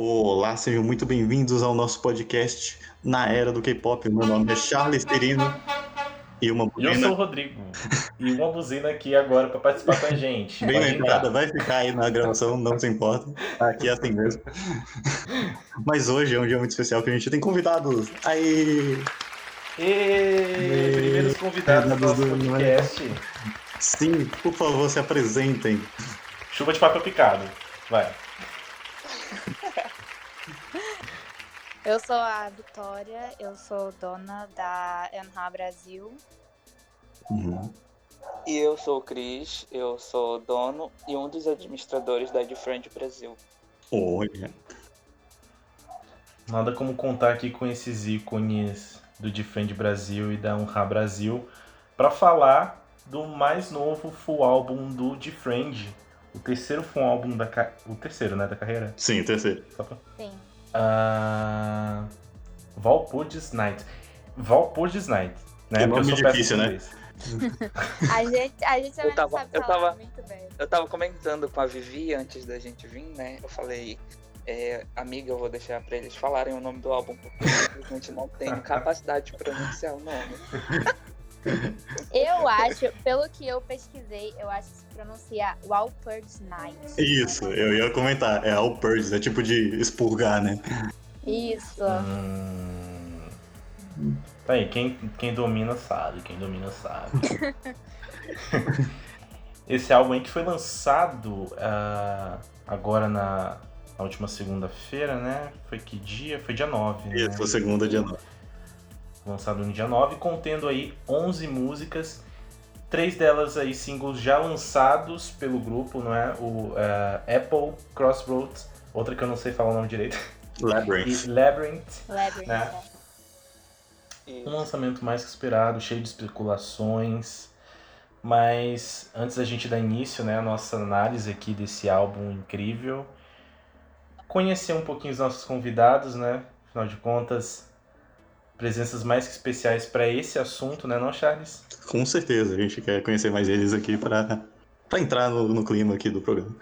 Olá, sejam muito bem-vindos ao nosso podcast Na Era do K-Pop. Meu nome é Charles Terino e uma buzina. Eu sou o Rodrigo e uma buzina aqui agora para participar com a gente. Bem lembrada, vai ficar aí na gravação, não se importa. Aqui é assim mesmo. Mas hoje é um dia muito especial que a gente tem convidados. Aí! E... Primeiros convidados do nosso podcast. Sim, por favor, se apresentem. Chuva de papel picado. Vai. Eu sou a Vitória, eu sou dona da Enra Brasil. Uhum. E eu sou o Cris, eu sou dono e um dos administradores da Different Brasil. Olha. Nada como contar aqui com esses ícones do Different Brasil e da Honra Brasil para falar do mais novo full álbum do Different, o terceiro full álbum da ca... o terceiro, né, da carreira. Sim, terceiro. Pra... Sim. Uh... Valpurgis Night. Valpurgis Night. Né? É nome difícil, né? a gente, a gente eu tava, sabe eu tava, Eu tava comentando com a Vivi antes da gente vir, né? Eu falei, é, amiga, eu vou deixar pra eles falarem o nome do álbum, porque a gente não tem capacidade de pronunciar o nome. Eu acho, pelo que eu pesquisei, eu acho que se pronuncia Walpurgis Night. Isso, eu ia comentar. É Walpurgis, é tipo de expurgar, né? Isso. Hum... Tá aí, quem, quem domina sabe, quem domina sabe. Esse álbum aí que foi lançado uh, agora na, na última segunda-feira, né? Foi que dia? Foi dia 9, Isso, né? foi segunda, dia 9. Lançado no dia 9, contendo aí 11 músicas. Três delas aí singles já lançados pelo grupo, não é? O uh, Apple, Crossroads, outra que eu não sei falar o nome direito. Labyrinth. E Labyrinth. Labyrinth. Né? Um lançamento mais que esperado, cheio de especulações. Mas antes da gente dar início, né, a nossa análise aqui desse álbum incrível, conhecer um pouquinho os nossos convidados, né? Afinal de contas, presenças mais que especiais para esse assunto, né, não, Charles? Com certeza, a gente quer conhecer mais eles aqui para entrar no, no clima aqui do programa.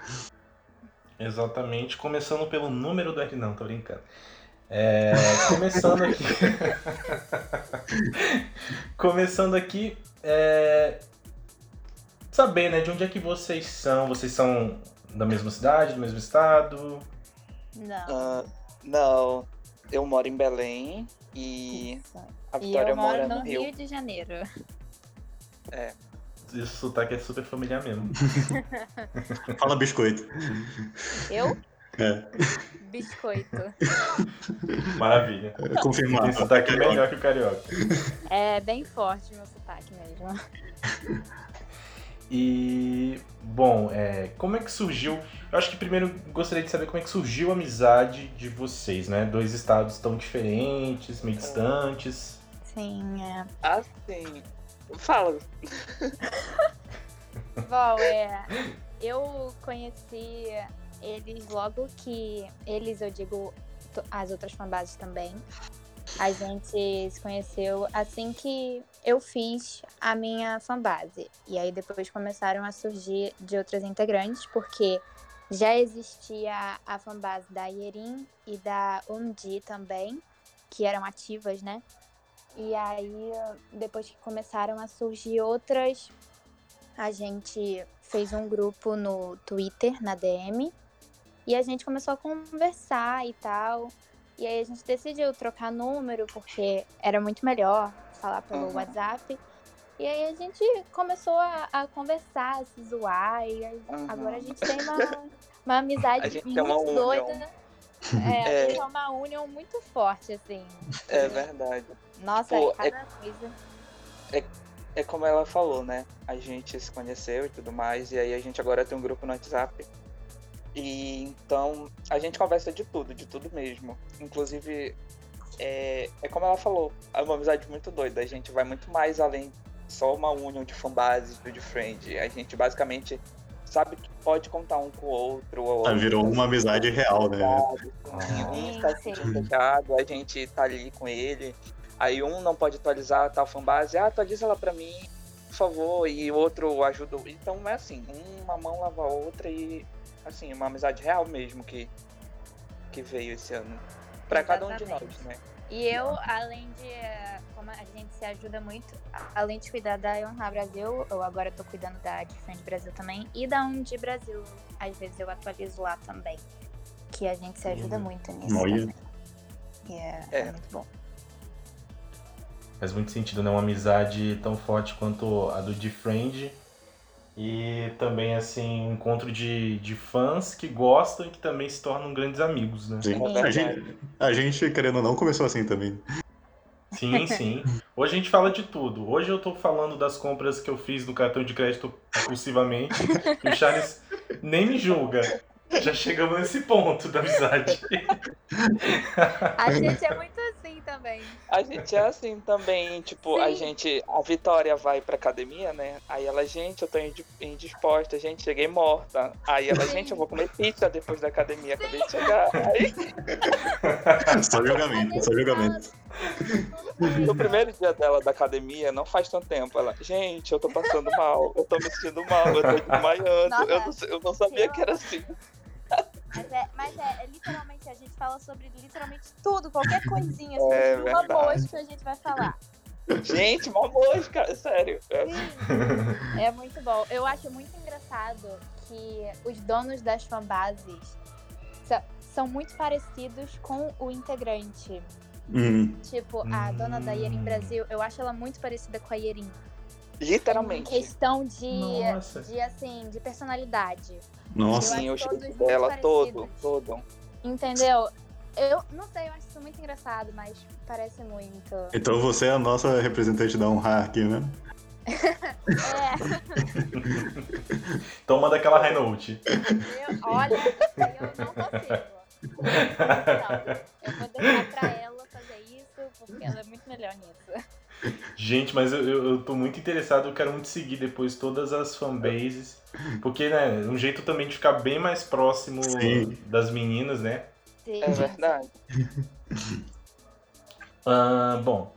Exatamente, começando pelo número do R. Não, tô brincando. É, começando aqui. começando aqui. É, saber, né, de onde é que vocês são? Vocês são da mesma cidade, do mesmo estado? Não. Uh, não. Eu moro em Belém e Isso. a Vitória e eu moro mora no no Rio. Rio de Janeiro. É. Esse sotaque é super familiar mesmo. Fala biscoito. Eu? É. Biscoito. Maravilha. É, confirmado. Tem sotaque melhor que o carioca. É bem forte meu sotaque mesmo. E, bom, é, como é que surgiu? Eu acho que primeiro gostaria de saber como é que surgiu a amizade de vocês, né? Dois estados tão diferentes, meio distantes. Sim, é. Assim. Fala. Bom, é. Eu conheci eles logo que. Eles, eu digo, as outras fanbases também. A gente se conheceu assim que eu fiz a minha fanbase. E aí depois começaram a surgir de outras integrantes, porque já existia a fanbase da Yerin e da Undi também, que eram ativas, né? E aí, depois que começaram a surgir outras, a gente fez um grupo no Twitter, na DM, e a gente começou a conversar e tal. E aí a gente decidiu trocar número, porque era muito melhor falar pelo Uhum. WhatsApp. E aí a gente começou a, a conversar, a se zoar, e aí Uhum. agora a gente tem uma, uma amizade muito uma união. doida. É, a É. gente é uma união muito forte, assim. É verdade. Nossa, Pô, é cada coisa. É como ela falou, né? A gente se conheceu e tudo mais, e aí a gente agora tem um grupo no WhatsApp. E então a gente conversa de tudo, de tudo mesmo. Inclusive, é, é como ela falou, é uma amizade muito doida. A gente vai muito mais além só uma união de fanbases do de friend. A gente basicamente sabe que pode contar um com o outro. ou Ah, virou uma amizade real, né? Um sim. sentindo fechado, a gente tá ali com ele. Aí um não pode atualizar a tal fanbase, ah, atualiza ela pra mim, por favor, e o outro ajuda. Então é assim, uma mão lava a outra e assim, uma amizade real mesmo que, que veio esse ano. Pra cada um de nós, né? E eu, além de. Como a gente se ajuda muito, além de cuidar da Honra Brasil, eu agora tô cuidando da Defend Brasil também. E da Undi Brasil. Às vezes eu atualizo lá também. Que a gente se ajuda Uhum. muito nisso. Olha. Também. E é, É. é muito bom. Faz muito sentido, né? Uma amizade tão forte quanto a do D-Friend. E também, assim, um encontro de, de fãs que gostam e que também se tornam grandes amigos, né? Sim. A gente, a gente, querendo ou não, começou assim também. Sim, sim. Hoje a gente fala de tudo. Hoje eu tô falando das compras que eu fiz no cartão de crédito impulsivamente. e o Charles nem me julga. Já chegamos nesse ponto da amizade. A gente é muito também. A gente é assim também, tipo, a Sim. gente, a Vitória vai pra academia, né? Aí ela, gente, eu tô indi- indisposta, gente, cheguei morta. Aí ela, Sim. gente, eu vou comer pizza depois da academia, acabei de chegar. Aí, Só julgamento, só julgamento. no primeiro dia dela da academia, não faz tanto tempo, ela, gente, eu tô passando mal, eu tô me sentindo mal, eu tô desmaiando, eu, não, sei- eu não sabia que era assim. Mas é, mas é, é literalmente, a gente fala sobre literalmente tudo, qualquer coisinha, assim, É uma mosca a gente vai falar. Gente, uma mosca, sério. É, Sim, é muito bom. Eu acho muito engraçado que os donos das fanbases são muito parecidos com o integrante. Hum, Tipo, a dona da Yerin Hum. Brasil, eu acho ela muito parecida com a Yerin. Em literalmente. questão de, Nossa. de assim, de personalidade. nossa. Sim, Eu o jeito dela, todo, todo. Entendeu? Eu não sei, eu acho isso muito engraçado, mas parece muito. Então você é a nossa representante da honra aqui, né? É, Toma daquela eu, olha, eu não consigo. Não, eu vou deixar pra ela porque ela é muito melhor nisso. Gente, mas eu, eu, eu tô muito interessado, eu quero muito seguir depois todas as fanbases. Porque, né, um jeito também de ficar bem mais próximo Sim. das meninas, né? Sim. É verdade. Ah, bom.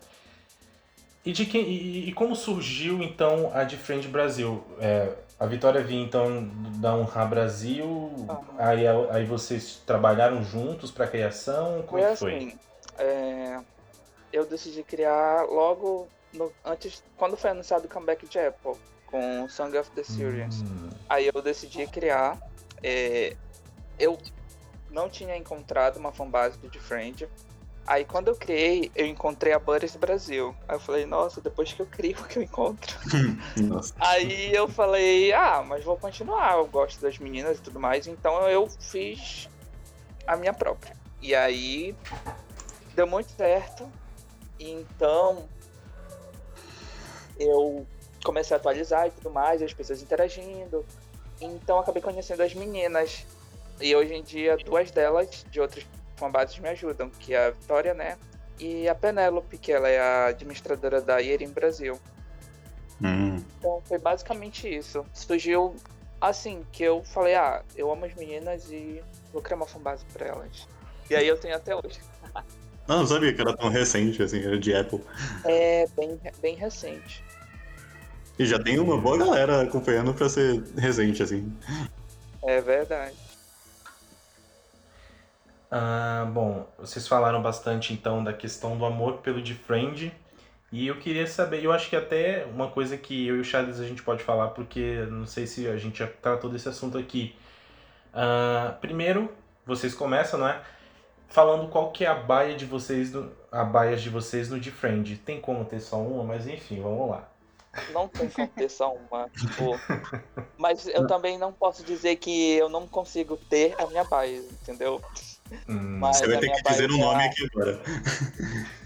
E, de quem, e, e como surgiu então a Defriend Brasil? É, a Vitória vinha então da Honra Brasil, Aham. aí, aí vocês trabalharam juntos para criação? Como Foi é que foi? assim, é, eu decidi criar logo no- antes, quando foi anunciado o comeback de Apple, com Song of the Series. Hum, Aí eu decidi criar. é, eu não tinha encontrado uma fanbase do Defriend. Aí quando eu criei, eu encontrei a Buddies Brasil. Aí eu falei, nossa, depois que eu crio que eu encontro. Aí eu falei, ah, mas vou continuar, eu gosto das meninas e tudo mais, então eu fiz a minha própria. E aí deu muito certo. Então eu comecei a atualizar e tudo mais, as pessoas interagindo. Então acabei conhecendo as meninas. E hoje em dia duas delas de outras fanbases me ajudam, que é a Vitória, né? E a Penélope, que ela é a administradora da Yerin Brasil. Hum, Então foi basicamente isso. Surgiu assim, que eu falei, ah, eu amo as meninas e vou criar uma fanbase pra elas. E aí eu tenho até hoje. Ah, não sabia que era tão recente, assim, era de Apple. É bem, bem recente. E já tem uma boa galera acompanhando pra ser recente, assim. É verdade. Ah, bom, vocês falaram bastante então da questão do amor pelo Defriend. E eu queria saber, eu acho que até uma coisa que eu e o Charles a gente pode falar, porque não sei se a gente já tratou desse assunto aqui. Ah, primeiro, vocês começam, não é? Falando qual que é a baia de vocês, no, a baia de vocês no Defriend. Tem como ter só uma, mas enfim, vamos lá. Não tem como ter só uma. Tipo, mas eu também não posso dizer que eu não consigo ter a minha base, entendeu? Hum, Mas Você vai ter que dizer o baia- nome aqui agora.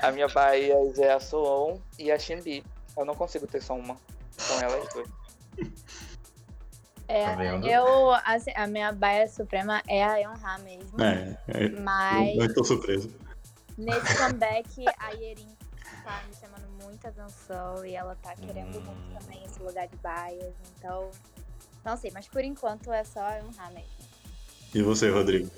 A minha bias é a Soon e a Shinbi. Eu não consigo ter só uma. São elas duas. É, Tá vendo? eu, assim, a minha baia suprema é a Yonha mesmo. É, é Mas não estou surpreso. nesse comeback, a Yerin tá me chamando muita atenção e ela tá querendo Hum. muito também esse lugar de baias. Então, não sei, mas por enquanto é só a Yonha mesmo. E você, Rodrigo?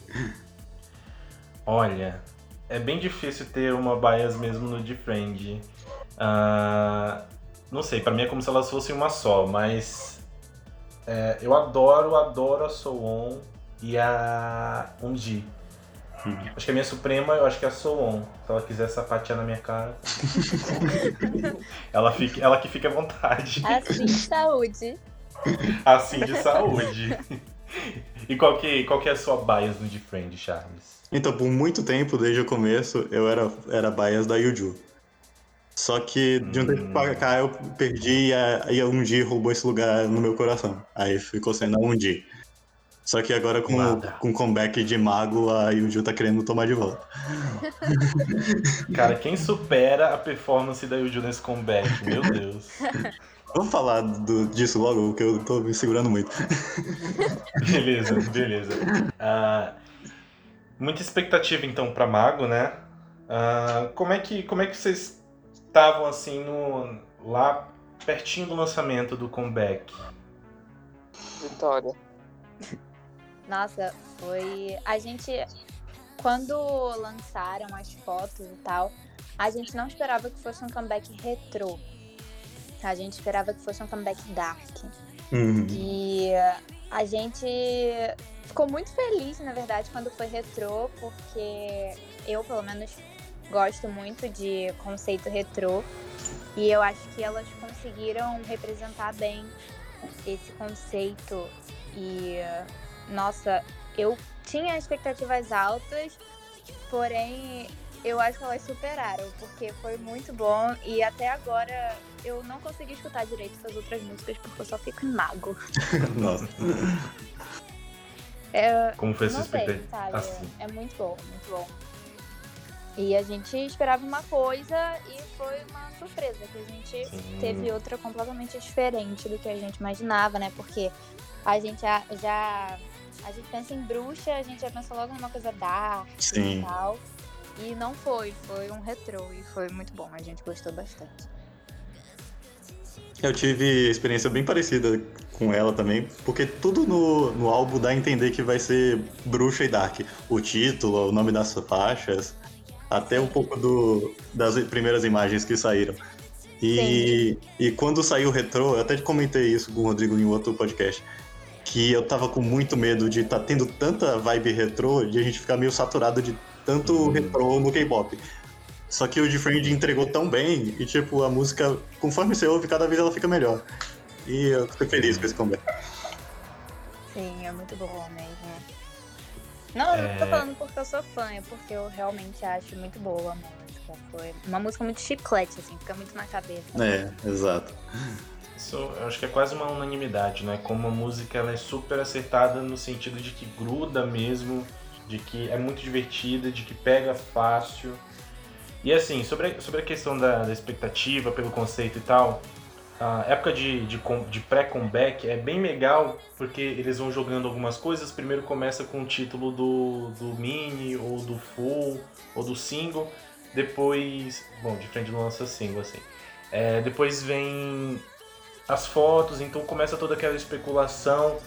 Olha, é bem difícil ter uma bias mesmo no Defriend. Ah, não sei, pra mim é como se elas fossem uma só, mas é, eu adoro, adoro a Soon. e a Unji. Hum. Acho que a minha suprema, eu acho que é a Solon. Se ela quiser sapatear na minha cara. ela, fica, ela que fica à vontade. Assim de saúde. Assim de saúde. E qual que, qual que é a sua bias no Defriend, Charles? Então, por muito tempo, desde o começo, eu era, era bias da Yuju. Só que de um tempo pra cá eu perdi e a, e a Undi roubou esse lugar no meu coração. Aí ficou sendo a Undi. Só que agora com, com o comeback de mago, a Yuju tá querendo tomar de volta. Cara, quem supera a performance da Yuju nesse comeback? Meu Deus. Vamos falar do, disso logo, porque eu tô me segurando muito. beleza, beleza. Uh, muita expectativa então para Mago, né? Uh, como, é que, como é que vocês estavam assim no, lá pertinho do lançamento do comeback? Vitória. Nossa, foi. A gente. Quando lançaram as fotos e tal, a gente não esperava que fosse um comeback retrô. A gente esperava que fosse um comeback dark. Uhum. E a gente ficou muito feliz, na verdade, quando foi retrô, porque eu, pelo menos, gosto muito de conceito retrô. E eu acho que elas conseguiram representar bem esse conceito. E nossa, eu tinha expectativas altas, porém eu acho que elas superaram, porque foi muito bom e até agora eu não consegui escutar direito essas outras músicas porque eu só fico em mago. Nossa. É, Como foi essa expectativa? Assim. É muito bom, muito bom. E a gente esperava uma coisa e foi uma surpresa, que a gente Sim. teve outra completamente diferente do que a gente imaginava, né? Porque a gente já, já a gente pensa em bruxa, a gente já pensa logo numa coisa dark Sim. e tal. E não foi, foi um retrô e foi muito bom, a gente gostou bastante. Eu tive experiência bem parecida com ela também, porque tudo no, no álbum dá a entender que vai ser bruxa e dark. O título, o nome das faixas, até um pouco do, das primeiras imagens que saíram. E, e quando saiu o retrô, eu até comentei isso com o Rodrigo em outro podcast que eu tava com muito medo de estar tá tendo tanta vibe retrô de a gente ficar meio saturado de tanto hum. retrô no K-pop. Só que o Different entregou tão bem e, tipo, a música, conforme você ouve, cada vez ela fica melhor. E eu tô feliz com esse comeback. Sim, é muito bom mesmo. Não, eu não tô é. falando porque eu sou fã, é porque eu realmente acho muito boa a música. Foi uma música muito chiclete, assim, fica muito na cabeça. É, exato. Isso eu acho que é quase uma unanimidade, né? Como a música ela é super acertada no sentido de que gruda mesmo, de que é muito divertida, de que pega fácil. E assim, sobre a, sobre a questão da, da expectativa pelo conceito e tal, a época de, de, de pré-comeback é bem legal porque eles vão jogando algumas coisas. Primeiro começa com o título do, do mini, ou do full, ou do single. Depois. Bom, de frente não lança single assim. É, depois vem as fotos, então começa toda aquela especulação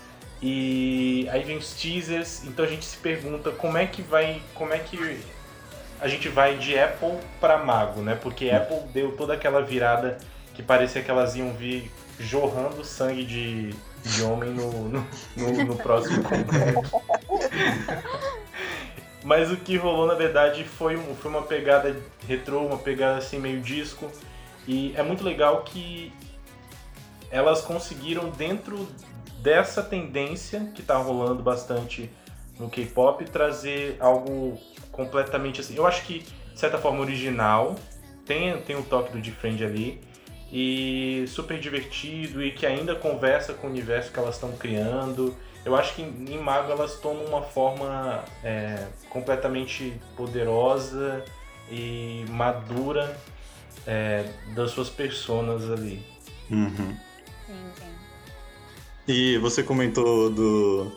e aí vem os teasers, então a gente se pergunta como é que vai, como é que a gente vai de Apple para Mago, né? Porque Apple deu toda aquela virada que parecia que elas iam vir jorrando sangue de, de homem no, no, no, no próximo congresso. Mas o que rolou na verdade foi, foi uma pegada retrô, uma pegada assim meio disco. E é muito legal que elas conseguiram dentro dessa tendência que tá rolando bastante no K-pop trazer algo completamente assim. Eu acho que de certa forma original, tem tem um toque do Different ali e super divertido e que ainda conversa com o universo que elas estão criando. Eu acho que em Mago elas tomam uma forma é, completamente poderosa e madura é, das suas personas ali. Uhum. E você comentou do,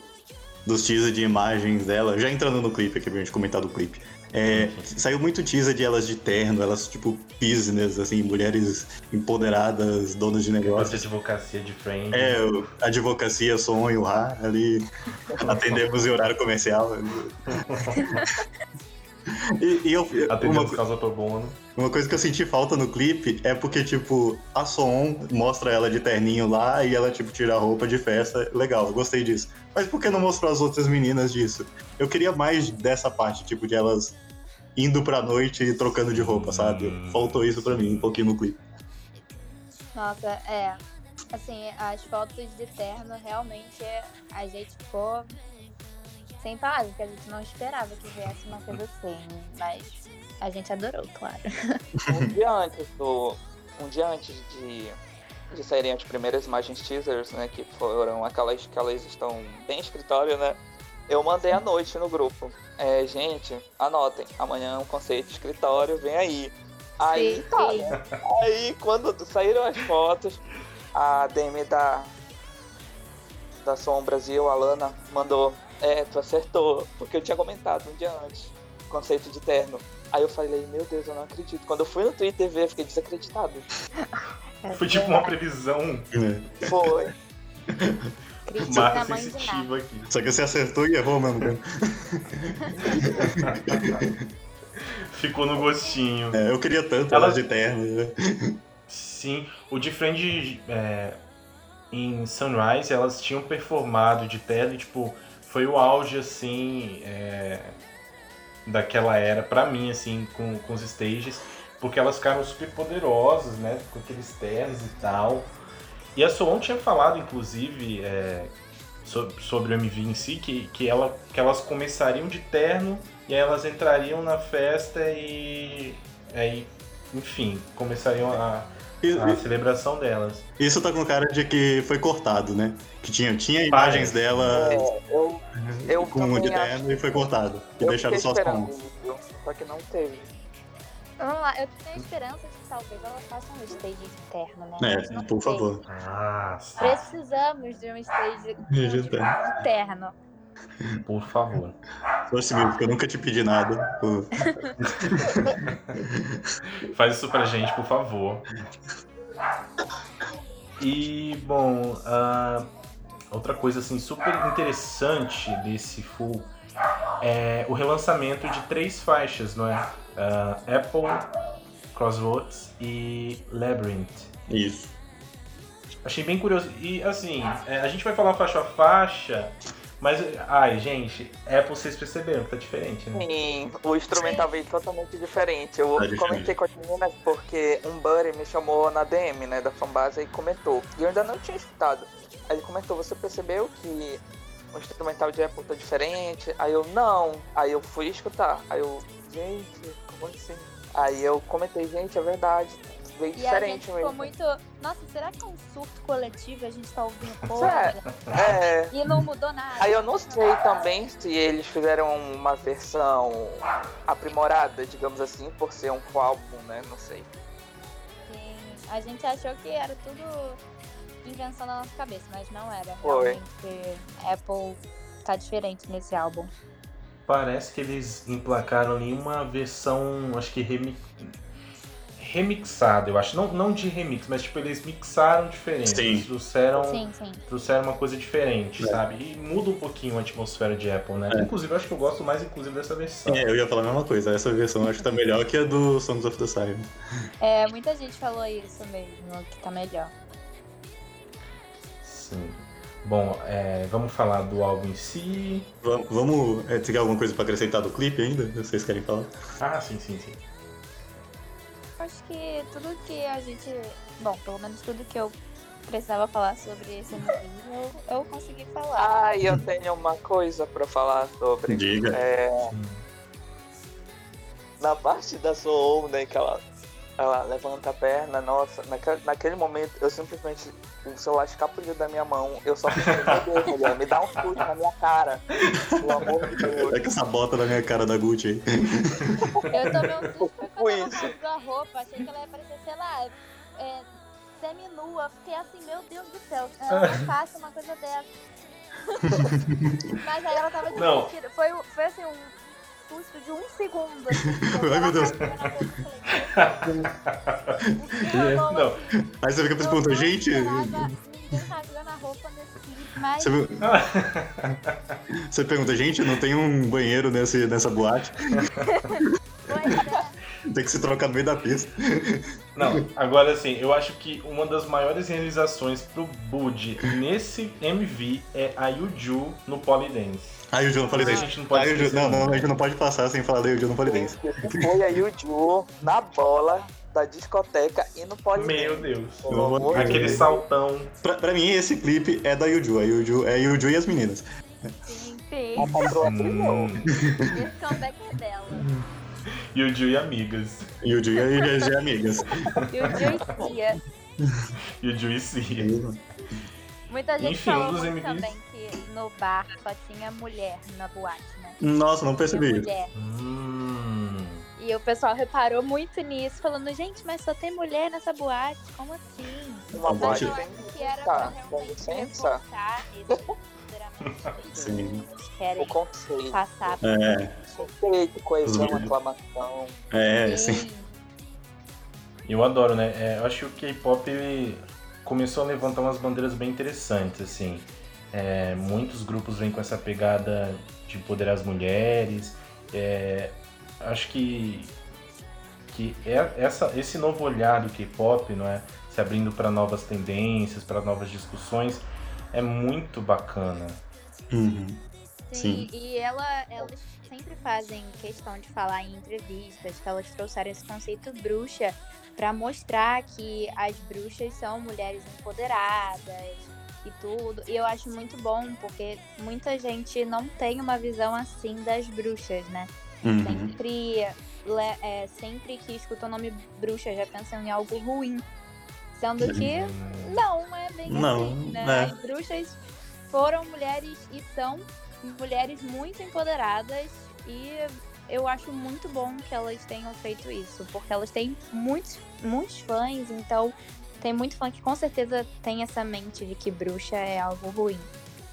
dos teasers de imagens dela, já entrando no clipe aqui pra gente comentar do clipe. É, saiu muito teaser de elas de terno, elas tipo business, assim, mulheres empoderadas, donas de negócio. Essa advocacia de frente. É, advocacia, sonho, ah, ali atendemos em horário comercial. E, e eu, uma, causa pro bono. Uma coisa que eu senti falta no clipe é porque, tipo, a Son mostra ela de terninho lá e ela, tipo, tira a roupa de festa. Legal, eu gostei disso. Mas por que não mostrou as outras meninas disso? Eu queria mais dessa parte, tipo, de elas indo pra noite e trocando de roupa, sabe? Hum. Faltou isso pra mim, um pouquinho no clipe. Nossa, é. Assim, as fotos de terno realmente a gente ficou sem palavras, porque a gente não esperava que viesse uma coisa assim. Mas a gente adorou, claro. um dia antes do. Um dia antes de, de saírem as primeiras imagens teasers, né? Que foram aquelas que elas estão bem escritório, né? Eu mandei à noite no grupo. É, gente, anotem, amanhã é um conceito de escritório, vem aí. Aí, Sim, tá, sim. né? Aí quando saíram as fotos, a DM da. Da Som Brasil, a Lana, mandou. É, tu acertou, porque eu tinha comentado um dia antes. Conceito de terno. Aí eu falei, meu Deus, eu não acredito. Quando eu fui no Twitter ver, eu fiquei desacreditado. Foi tipo uma previsão né? Foi. Crítica sensitiva aqui. Só que você acertou e errou mesmo. né? Ficou no gostinho. É, eu queria tanto Ela- elas de terno. né? Sim, o de Friend é, em Sunrise, elas tinham performado de tela e, tipo, foi o auge, assim, é, daquela era, pra mim, assim, com, com os stages, porque elas ficaram super poderosas, né, com aqueles ternos e tal. E a Solon tinha falado, inclusive, é, so- sobre o MV em si, que, que, ela, que elas começariam de terno e aí elas entrariam na festa e aí, enfim, começariam a, a celebração delas. Isso tá com cara de que foi cortado, né? Que tinha, tinha imagens Parece. dela É, eu, eu com um de acho. terno e foi cortado. E deixaram só as isso, só que não teve. Vamos lá, eu tenho esperança de que talvez elas façam um stage de terno, né? É, não por sei. favor. Precisamos de um stage De de, de terno. por favor. Fosse mesmo, porque eu nunca te pedi nada. Faz isso pra gente, por favor. E, bom, ah, outra coisa assim super interessante desse full é o relançamento de três faixas, não é? Ah, Apple, Crossroads e Labyrinth. Isso. Achei bem curioso. E assim, é, a gente vai falar faixa a faixa, mas, ai, gente, Apple vocês perceberam que tá diferente, né? Sim, o instrumental veio totalmente diferente. Eu Tá comentei com as meninas porque um buddy me chamou na DM, né, da fanbase e comentou. E eu ainda não tinha escutado. Aí ele comentou, você percebeu que o instrumental de Apple tá diferente? Aí eu, não. Aí eu fui escutar. Aí eu, gente, como assim? Aí eu comentei, gente, é verdade. Veio E a gente diferente ficou mesmo. muito. Nossa, será que é um surto coletivo? A gente tá ouvindo É. coisa É. e não mudou nada. Aí eu não sei também se eles fizeram uma versão aprimorada, digamos assim, por ser um álbum, né? Não sei. Sim, a gente achou que era tudo invenção da nossa cabeça, mas não era. Foi. Apple tá diferente nesse álbum. Parece que eles emplacaram ali uma versão, acho que remi... remixada, eu acho. Não, não de remix, mas tipo, eles mixaram diferente. Sim. Eles trouxeram, Sim, sim. trouxeram uma coisa diferente, É. sabe? E muda um pouquinho a atmosfera de Apple, né? É. Inclusive, eu acho que eu gosto mais, inclusive, dessa versão. É, eu ia falar a mesma coisa. Essa versão eu acho que tá melhor que a do Songs of the Siren. É, muita gente falou isso mesmo, que tá melhor. Sim. Bom, é, vamos falar do álbum em si. Vamos, vamos é, tem alguma coisa pra acrescentar do clipe ainda? Vocês querem falar? Ah, sim, sim, sim. Acho que tudo que a gente. Bom, pelo menos tudo que eu precisava falar sobre esse MV, eu, eu consegui falar. Ah, e eu tenho uma coisa pra falar sobre. Diga. É, na parte da Soul, né, que ela, ela levanta a perna, nossa, naquele, naquele momento eu simplesmente, o celular escapuliu da minha mão, eu só pensei, meu Deus, mulher, me dá um chute na minha cara, pelo amor de Deus. É que essa bota na minha cara da Gucci aí. Eu tomei um susto tava isso. vendo a roupa, achei que ela ia parecer, sei lá, é, semi-nua. Fiquei assim, meu Deus do céu, ela não faça uma coisa dessa. Mas aí ela tava de Não. Foi, foi assim, um susto de um segundo. Assim, Ai, meu Deus. Não. Não. Aí você fica se perguntando, gente. Ninguém rasgando a roupa nesse clipe, mas Você, você pergunta, gente, não tem um banheiro nesse, nessa boate? é. Tem que se trocar no meio da pista. Não, agora assim, eu acho que uma das maiores realizações pro Bud nesse MV é a Yuju no Polydance. A Yuju no Polydance. A gente não pode a Yuju, não, não, a gente não pode passar sem falar da Yuju no Polydance. Foi a Yuju na bola da discoteca e no Polydance. Meu Deus. De Aquele Deus. saltão. Pra, pra mim, esse clipe é da Yuju. A Yuju é a Yuju e as meninas. Sim, sim. A patroa brilhou. Hum, Esse comeback é dela. Yuju e amigas. Yuju e as GG amigas. E o Joycia. Yuju e Cia. Muita gente Enfim, falou um MVs. também que no bar só tinha mulher na boate, né? Nossa, não percebi mulher. Hum. E o pessoal reparou muito nisso, falando, gente, mas só tem mulher nessa boate, como assim? Uma Mas boate bem tá, com realmente licença. Sim. querem O conceito. passar. É, Conceito, coesão, aclamação. é, sim. Eu adoro, né? É, eu acho que o K-pop ele começou a levantar umas bandeiras bem interessantes, assim. É, muitos grupos vêm com essa pegada de empoderar as mulheres. É, acho que, que é, essa, esse novo olhar do K-pop, não é? Se abrindo para novas tendências, para novas discussões, é muito bacana. Uhum. Sim, Sim. e ela, elas sempre fazem questão de falar em entrevistas que elas trouxeram esse conceito bruxa pra mostrar que as bruxas são mulheres empoderadas e tudo. E eu acho muito bom porque muita gente não tem uma visão assim das bruxas, né? Uhum. Sempre, é, sempre que escuta o nome bruxa já pensam em algo ruim. Sendo que Hum, não, é bem Não, assim, né? é. As bruxas foram mulheres e são mulheres muito empoderadas e eu acho muito bom que elas tenham feito isso, porque elas têm muitos, muitos fãs, então tem muito fã que com certeza tem essa mente de que bruxa é algo ruim.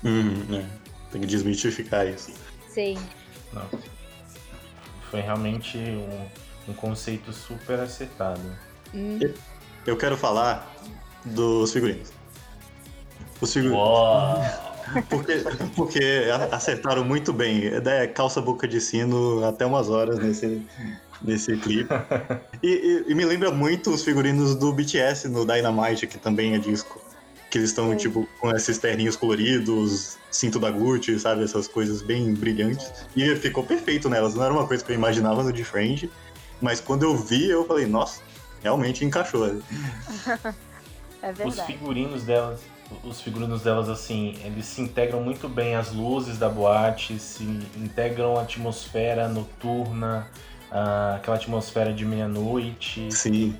Uhum, é. Tem que desmistificar isso. Sim. não. Foi realmente um, um conceito super acertado. Hum, Eu quero falar dos figurinos. Os figurinos. Uau! Porque, porque acertaram muito bem. É calça boca de sino até umas horas nesse, nesse clipe. E, e- e me lembra muito os figurinos do BTS no Dynamite, que também é disco. Que eles estão, tipo, com esses terninhos coloridos, cinto da Gucci, sabe? Essas coisas bem brilhantes. E ficou perfeito nelas. Não era uma coisa que eu imaginava no de Friend. Mas quando eu vi, eu falei, nossa, realmente encaixou. é Os verdade. figurinos delas, os figurinos delas, assim, eles se integram muito bem às luzes da boate, se integram a atmosfera noturna, ah, aquela atmosfera de meia-noite, Sim.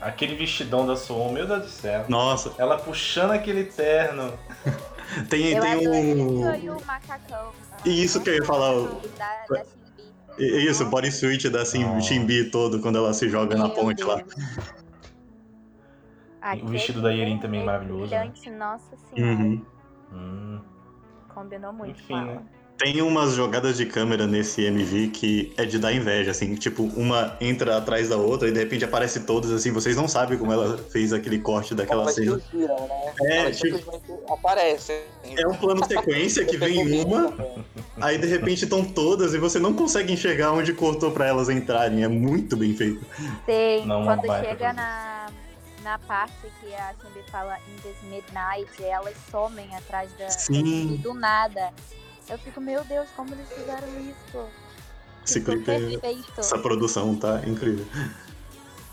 aquele vestidão da Soon, meu Deus do céu. Nossa, Ela puxando aquele terno. tem, Eu tem um. isso e o macacão. Isso que eu ia falar, o- Da, da. Isso, o bodysuit da Sim- Nossa. Shinbi todo quando ela se joga na Meu ponte lá. Deus. O vestido da Yerin também é maravilhoso, né? Nossa senhora. Uhum. Hum, Combinou muito Enfim, com ela. né? Tem umas jogadas de câmera nesse MV que é de dar inveja, assim, tipo, uma entra atrás da outra e de repente aparece todas, assim, vocês não sabem como ela fez aquele corte daquela Elas cena. né? É, tipo- simplesmente aparecem. É um plano sequência que vem uma, aí de repente estão todas e você não consegue enxergar onde cortou pra elas entrarem. É muito bem feito. Tem, Não, quando baita chega na, na parte que a Shinbi fala in this midnight, elas somem atrás da, Sim. Do nada. Eu fico, meu Deus, como eles fizeram isso? Esse clipe, é- essa produção tá incrível.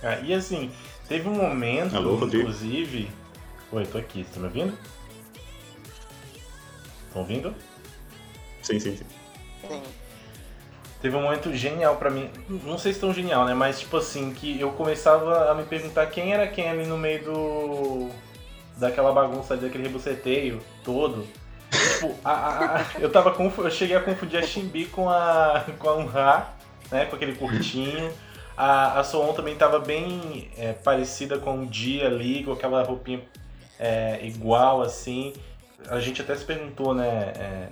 Ah, e assim, teve um momento, Alô, inclusive. Oi, tô aqui, tá me ouvindo? Estão ouvindo? Sim, sim, sim. Sim. Teve um momento genial pra mim. Não sei se tão genial, né? Mas tipo assim, que eu começava a me perguntar quem era quem ali no meio do. daquela bagunça ali, daquele rebuceteio todo. Tipo, a, a- a- eu tava confu- eu cheguei a confundir a Shimbi com a. com a Unha, né? Com aquele curtinho. A, a Soon também tava bem é, parecida com o Dia ali, com aquela roupinha é, igual assim. A gente até se perguntou, né? é,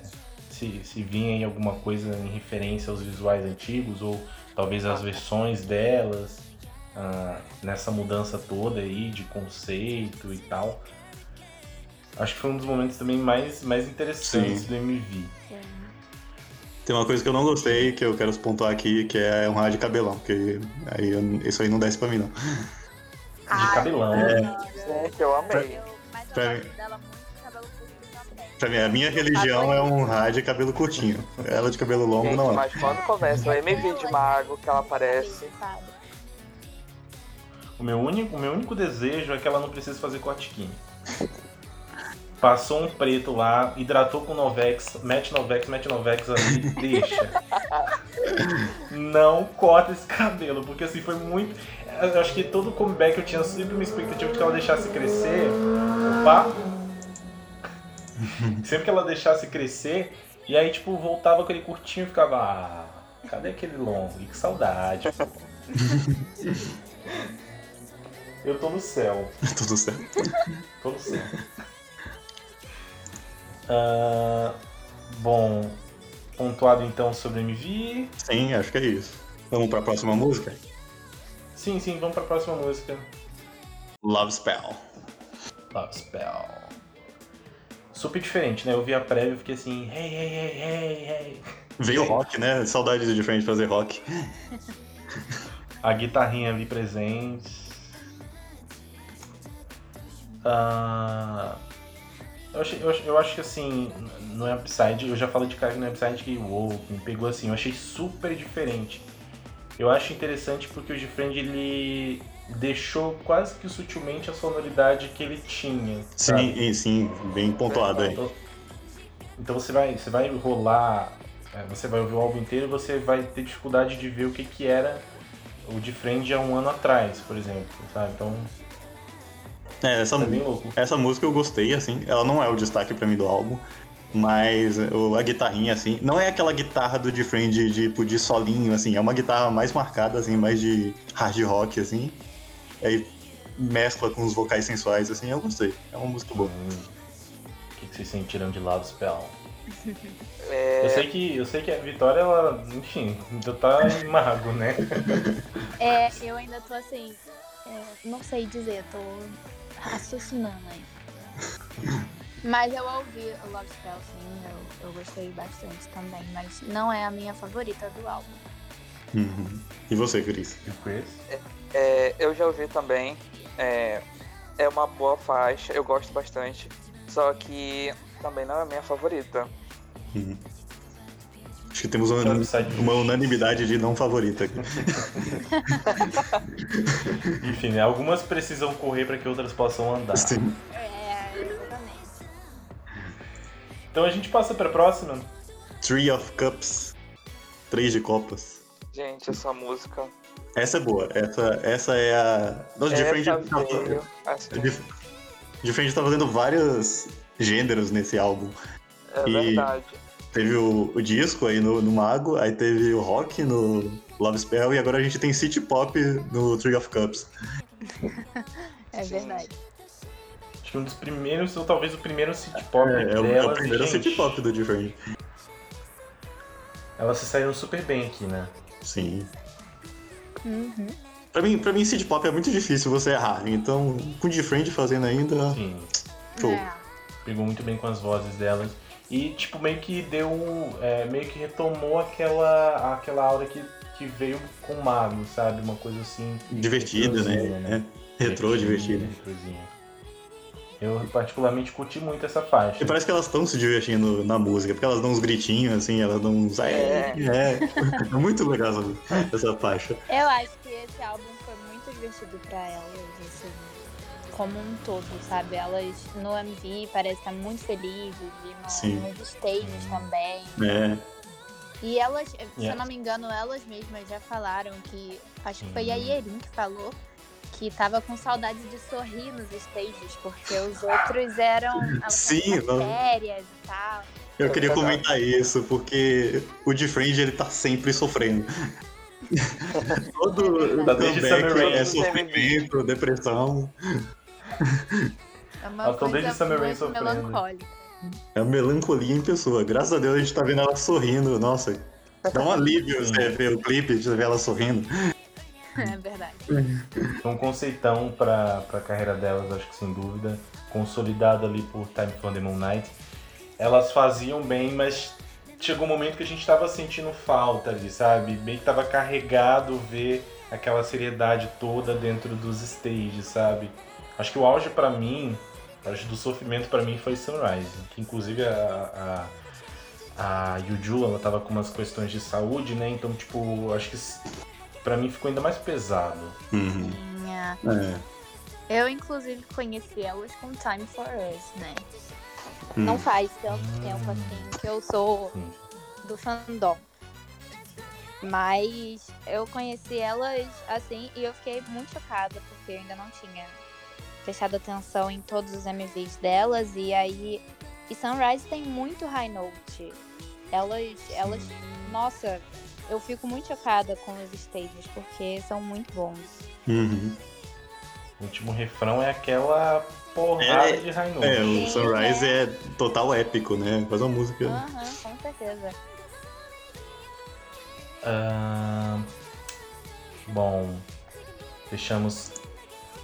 se, se vinha aí alguma coisa em referência aos visuais antigos, ou talvez as versões delas, ah, nessa mudança toda aí de conceito e tal. Acho que foi um dos momentos também mais, mais interessantes Sim. do MV. Sim. Tem uma coisa que eu não gostei, que eu quero pontuar aqui, que é um rádio de cabelão, porque aí eu- isso aí não desce pra mim, não. De cabelão. Gente, eu amei. Eu, eu Pra mim- a minha religião é um rádio de cabelo curtinho. Ela de cabelo longo Gente, não é. mas quando começa o MV de Mago, que ela aparece. O meu, único, o meu único desejo é que ela não precise fazer corte químico. Passou um preto lá, hidratou com Novex, mete Novex, mete Novex ali, deixa. Não corta esse cabelo, porque assim foi muito. Eu acho que todo comeback eu tinha sempre uma expectativa de que ela deixasse crescer. Opa! Sempre que ela deixasse crescer, e aí tipo, voltava aquele curtinho e ficava. Ah, cadê aquele longo? E que saudade. Eu tô no céu. Tudo certo. Tô no céu. Ah, bom, pontuado então sobre MV. Sim, acho que é isso. Vamos pra próxima música? Sim, sim, vamos pra próxima música. Love Spell. Love Spell. Super diferente, né? Eu vi a prévia e fiquei assim, hey, hey, hey, hey, hey. Veio rock, né? Saudade de frente fazer rock. A guitarrinha ali presente. Ah, eu, achei- eu acho- eu acho que assim, no Upside, eu já falei de cara no Upside que uou, me pegou assim, eu achei super diferente. Eu acho interessante porque o Gfriend ele deixou quase que sutilmente a sonoridade que ele tinha. sabe? Sim, sim, bem pontuado aí. Então, então você vai, você vai rolar, é, você vai ouvir o álbum inteiro e você vai ter dificuldade de ver o que, que era o de Friend há um ano atrás, por exemplo, sabe? Então É, essa, é essa música eu gostei, assim. Ela não é o destaque pra mim do álbum. Mas a guitarrinha, assim, não é aquela guitarra do de, tipo, de solinho, assim, é uma guitarra mais marcada, assim, mais de hard rock, assim. Aí mescla com os vocais sensuais, assim, eu gostei. É uma música boa. Hum, O que, que vocês sentiram de Love Spell? É, Eu sei que, eu sei que a Vitória, ela, enfim, ainda tá em mago, né? É, eu ainda tô assim, é, não sei dizer, tô raciocinando aí. Mas eu ouvi o Love Spell, sim, eu, eu gostei bastante também, mas não é a minha favorita do álbum. Uhum. E você, Cris? E Chris? é, eu já ouvi também. É, é uma boa faixa, eu gosto bastante. Só que também não é a minha favorita. Uhum. Acho que temos uma, uma unanimidade de não favorita aqui. Enfim, né? algumas precisam correr para que outras possam andar. Sim. É, exatamente. Então a gente passa pra próxima. Three of Cups. Três de copas. Gente, essa música. Essa é boa. Essa, essa é a. Nossa, Different essa tá, veio, assim, Different tá fazendo vários gêneros nesse álbum. é e- verdade. Teve o, o disco aí no, no Mago, aí teve o rock no Love Spell e agora a gente tem City Pop no Three of Cups. É verdade. Acho que um dos primeiros, ou talvez o primeiro city pop É, é delas. é o primeiro e, gente, City Pop do Different. Elas se saíram super bem aqui, né? Sim. Uhum. Pra mim, pra mim, City Pop é muito difícil você errar. Então, com o Different fazendo ainda. Sim. Show. É. Pegou muito bem com as vozes delas. E, tipo, meio que deu. é, meio que retomou aquela, aquela aura que, que veio com o Mago, sabe? Uma coisa assim. Divertida, né? retrozinha, É. Retrô, divertida. retrozinha. Eu particularmente curti muito essa faixa. E parece que elas estão se divertindo na música, porque elas dão uns gritinhos, assim, elas dão uns. É, É. é. É muito legal essa, essa faixa. Eu acho que esse álbum foi muito divertido pra elas, assim, como um todo, sabe? Elas no MV parecem estar muito felizes e no, nos stages também. É. E elas, se Yeah. eu não me engano, elas mesmas já falaram que. Acho que foi a Uhum. Yerin que falou que tava com saudade de sorrir nos stages, porque os outros eram. Sim, sérias e tal. Eu É queria comentar isso, porque o Different ele tá sempre sofrendo. Todo Tá desde comeback é sofrimento, depressão. É uma coisa muito sofrendo. melancólica. É a melancolia em pessoa. Graças a Deus a gente tá vendo ela sorrindo. Nossa, dá um alívio você ver o clipe de ver ela sorrindo. É verdade. Um conceitão pra, pra carreira delas, acho que sem dúvida. Consolidado ali por Time for the Moon Night. Elas faziam bem, mas chegou um momento que a gente tava sentindo falta ali, sabe? Bem que tava carregado ver aquela seriedade toda dentro dos stages, sabe? Acho que o auge para mim, acho do sofrimento para mim foi Sunrise, que inclusive a, a, a Yuju, ela tava com umas questões de saúde, né? Então, tipo, acho que para mim ficou ainda mais pesado. Uhum. É. Eu, inclusive, conheci elas com Time for Us, né? Hum. Não faz tanto tempo assim que eu sou do fandom. Mas eu conheci elas assim e eu fiquei muito chocada porque eu ainda não tinha prestado atenção em todos os MVs delas. E aí. E Sunrise tem muito high note. Elas. elas nossa, eu fico muito chocada com os stages porque são muito bons. Uhum. O último refrão é aquela porrada é, de note. É, o Sunrise é. é total épico, né? Faz uma música. Aham, uhum, com certeza. Uh, bom, fechamos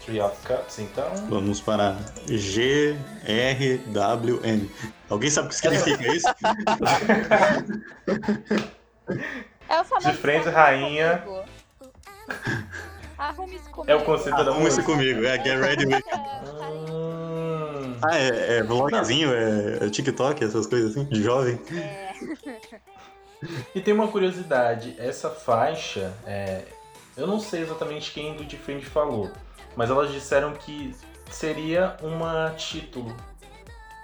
Three of Cups, então. Vamos para G, R, W, N. Alguém sabe o que significa isso? é o famoso De frente, rainha. Arrume-se comigo. É o conceito da Arrume-se comigo, é Get Ready With. ah, é, é vlogzinho, é, é TikTok, essas coisas assim, de jovem. É. E tem uma curiosidade, essa faixa, é, eu não sei exatamente quem do Defend falou, mas elas disseram que seria uma título.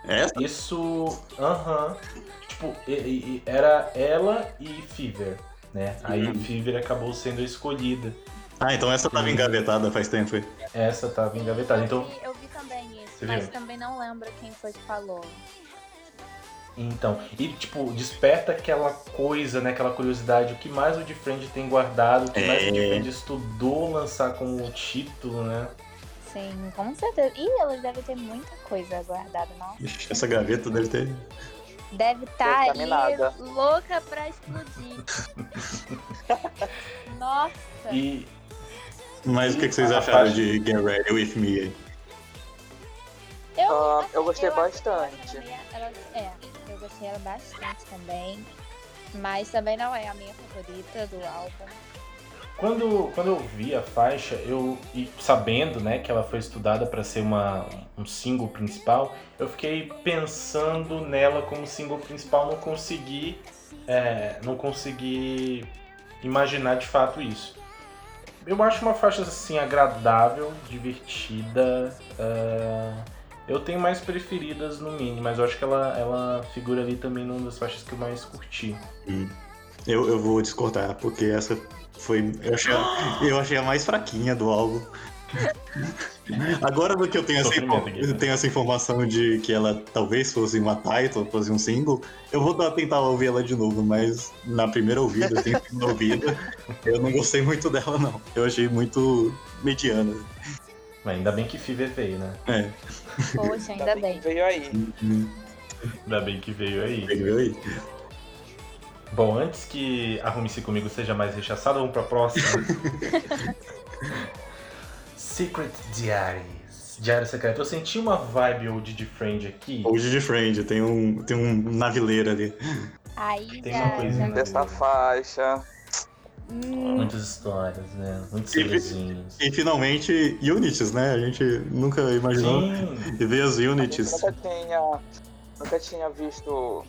É? Isso, aham. Uh -huh, tipo, e, e, era ela e Fever, né? Aí uhum. Fever acabou sendo escolhida. Ah, então essa tava engavetada faz tempo. Essa tava engavetada, então... Eu vi, eu vi também isso, Você mas viu? também não lembro quem foi que falou. Então, e tipo, desperta aquela coisa, né, aquela curiosidade, o que mais o Defriend tem guardado, o que é... mais o Defriend estudou lançar como título, né? Sim, com certeza. Ih, elas devem ter muita coisa guardada, não? Essa gaveta deve ter. Deve estar tá aí louca pra explodir. Nossa! E. Mas o que, que vocês acharam parte... de Get Ready With Me Eu, uh, eu gostei eu bastante. Ela, é, gostei ela bastante também. Mas também não é a minha favorita do álbum. Quando, quando eu vi a faixa, eu e sabendo, né, que ela foi estudada para ser uma, um single principal, eu fiquei pensando nela como single principal, não consegui, é, não consegui imaginar de fato isso. Eu acho uma faixa assim agradável, divertida. Uh, eu tenho mais preferidas no Mini, mas eu acho que ela, ela figura ali também numa das faixas que eu mais curti. Hum. Eu, eu vou discordar, porque essa foi. Eu achei, eu achei a mais fraquinha do álbum. Agora que eu tenho essa, eu tenho essa informação de que ela talvez fosse uma title, fosse um single, eu vou tentar ouvir ela de novo, mas na primeira ouvida, assim, na ouvida, eu não gostei muito dela, não. Eu achei muito mediana. Mas ainda bem que Fever veio, né? É. Poxa, ainda, bem. Veio aí. Ainda bem que veio aí. Veio aí. Bom, antes que Arrume-se Comigo seja mais rechaçado, vamos pra próxima. Secret Diaries. Diário Secreto. Eu senti uma vibe old de Friend aqui. Old de Friend, tem um, tem um naveleiro ali. Aí tem uma coisinha. Dessa faixa. Hum. Muitas histórias, né? Muitos segredinhos. E, finalmente, Unities, né? A gente nunca imaginou Sim. ver as Unities. nunca tinha, nunca tinha visto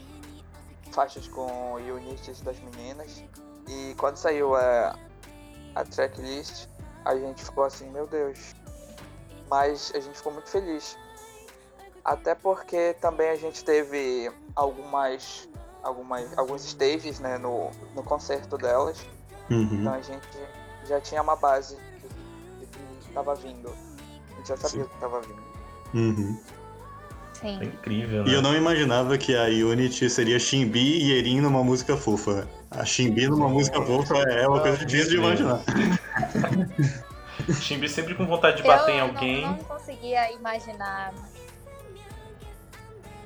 faixas com Unities das meninas. E quando saiu a, a tracklist, a gente ficou assim, meu Deus. Mas a gente ficou muito feliz. Até porque também a gente teve algumas, algumas alguns stages né, no, no concerto delas. Uhum. Então a gente já tinha uma base de que estava vindo. A gente já sabia Sim. que estava vindo. Uhum. Sim. É incrível, né? E eu não imaginava que a Unity seria Shimbi e Erin numa música fofa. A Shimbi numa música fofa é uma coisa difícil de imaginar. Shimbi sempre com vontade de bater eu em alguém. Eu não, não conseguia imaginar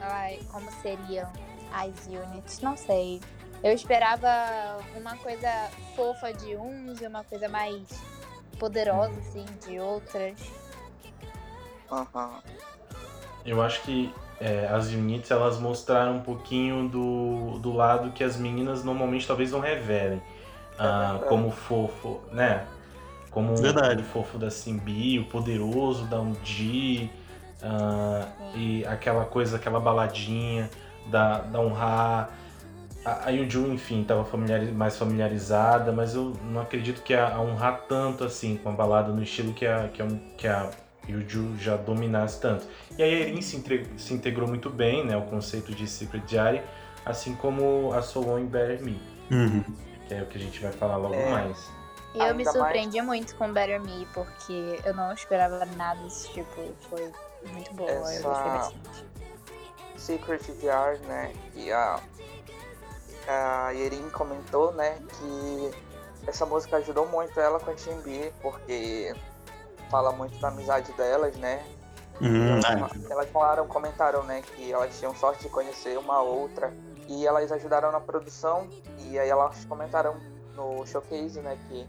ai, como seriam as units, não sei. Eu esperava uma coisa fofa de uns e uma coisa mais poderosa, assim, de outras. Uhum. Eu acho que é, as units elas mostraram um pouquinho do, do lado que as meninas normalmente talvez não revelem. Ah, como o fofo, né? Como Verdade. o fofo da Simbi, o poderoso da Undi, ah, e aquela coisa, aquela baladinha da, da Unha. A, a Yuju, enfim, estava familiar, mais familiarizada, mas eu não acredito que a, a Unha tanto assim com a balada no estilo que a, que a, que a Yuju já dominasse tanto. E aí a Erin se, se integrou muito bem, né, o conceito de Secret Diary, assim como a Solon em Better Me, Uhum. que é o que a gente vai falar logo É. mais. E eu me surpreendi muito com Better Me, porque eu não esperava nada desse tipo. Foi muito boa, eu Essa- gostei bastante. Secret VR, né? E a, a Yerin comentou, né, que essa música ajudou muito ela com a Shimbi, porque fala muito da amizade delas, né? Uhum. Elas, Ah, elas falaram, comentaram, né, que elas tinham sorte de conhecer uma outra e elas ajudaram na produção e aí elas comentaram no showcase, né, que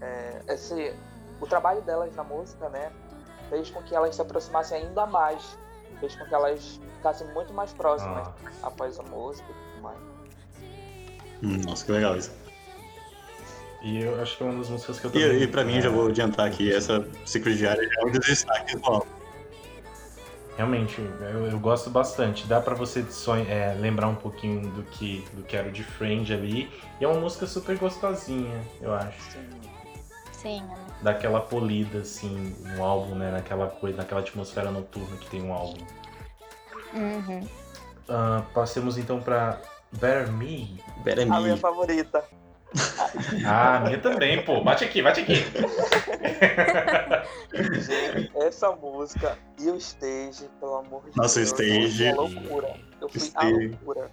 é, esse, o trabalho delas na música, né, fez com que elas se aproximassem ainda mais, fez com que elas ficassem muito mais próximas Ah, após a música e tudo mais. hum, nossa, que legal isso. E eu acho que é uma das músicas que eu E, também... e pra mim, já vou adiantar aqui, essa Secret Diary é um dos destaques do álbum. Realmente, eu, eu gosto bastante. Dá pra você sonha- é, lembrar um pouquinho do que, do que era o de Friend ali. E é uma música super gostosinha, eu acho. Sim. Sim, Daquela polida, assim, no álbum, né? Naquela coisa, naquela atmosfera noturna que tem um álbum. uhum. Ah, passemos então pra Better Me. Better A minha Me. favorita. Ah, a minha também, pô. Bate aqui, bate aqui. Gente, essa música e o stage, pelo amor de Nossa, o Deus. stage- Eu fui a loucura. Eu fui a Stage. loucura.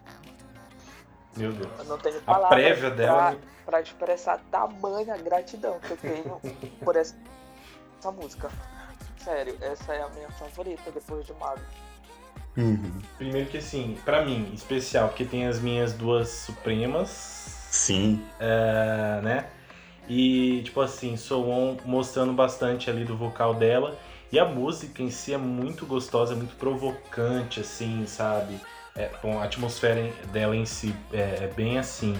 Meu Deus. Eu não tenho A palavras prévia dela. pra, pra expressar tamanha gratidão que eu tenho por essa, essa música. Sério, essa é a minha favorita depois de Mago. Uhum. Primeiro que assim, pra mim, especial, porque tem as minhas duas supremas. Sim. é, né? E, tipo assim, Soon mostrando bastante ali do vocal dela. E a música em si é muito gostosa, é muito provocante, assim, sabe? É, bom, a atmosfera dela em si é, é bem assim.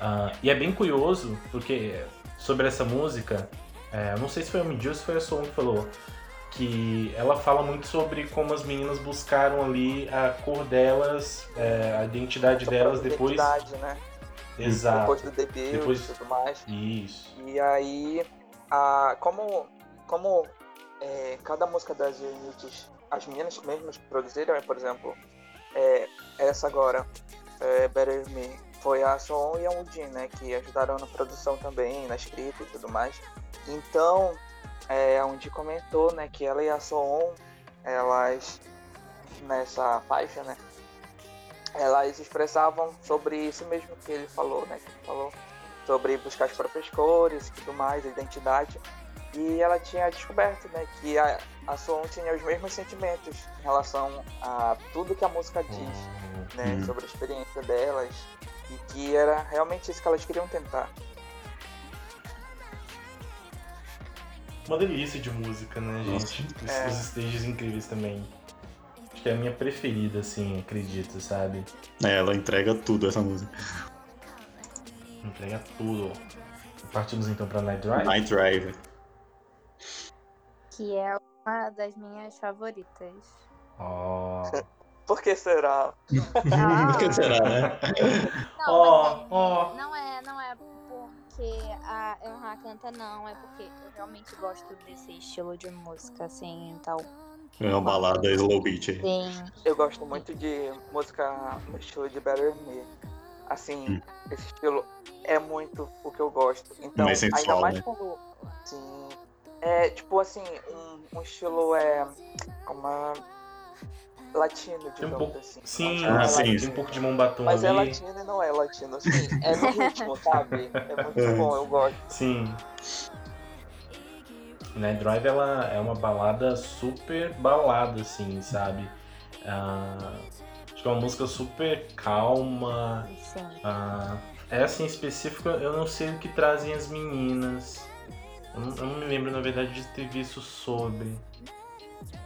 Ah, e é bem curioso, porque sobre essa música, é, eu não sei se foi a Midio ou se foi a Soon que falou, que ela fala muito sobre como as meninas buscaram ali a cor delas, é, a identidade delas depois. identidade, né? Exato. Depois do debut Depois- e tudo mais. Isso. E aí, a, como, como é, cada música das units, as meninas mesmas produziram, é, por exemplo, é, essa agora, é, Better Me, foi a Soon e a Udin, né, que ajudaram na produção também, na escrita e tudo mais. Então, é, a Udin comentou, né, que ela e a Soon, elas, nessa faixa, né, elas expressavam sobre isso mesmo que ele falou, né, que ele falou sobre buscar as próprias cores e tudo mais, a identidade. E ela tinha descoberto, né, que a, a Soon tinha os mesmos sentimentos em relação a tudo que a música diz, né, Hum. sobre a experiência delas e que era realmente isso que elas queriam tentar. Uma delícia de música, né, gente? Os, É. os stages incríveis também. Acho que é a minha preferida, assim, acredito, sabe? É, ela entrega tudo essa música. Entrega tudo. Partimos então pra Night Drive? Night Drive. Que é uma das minhas favoritas. Ó. Por que será? Ah, Por que será, né? Não, mas é, ó. não é, não é porque a Eunha canta, não. É porque eu realmente gosto desse estilo de música, assim, então. É uma balada slow beat aí. Sim. Eu gosto muito de música no estilo de Better Me. Assim, Hum. esse estilo é muito o que eu gosto. Então, Mais ainda sensual, mais né? quando. Sim. É tipo assim, um, um estilo é. Uma. Latino, Tem um digamos pouco. assim. Sim, Ah, é sim, tem latino. um pouco de mão batom Mas é ali. latino e não é latino, assim. É no ritmo, sabe? É muito bom, eu gosto. Sim. Night Drive ela é uma balada super balada, assim, sabe? Ah, acho que é uma música super calma. Sim. Ah, essa em específico eu não sei o que trazem as meninas. Eu não, eu não me lembro, na verdade, de ter visto sobre.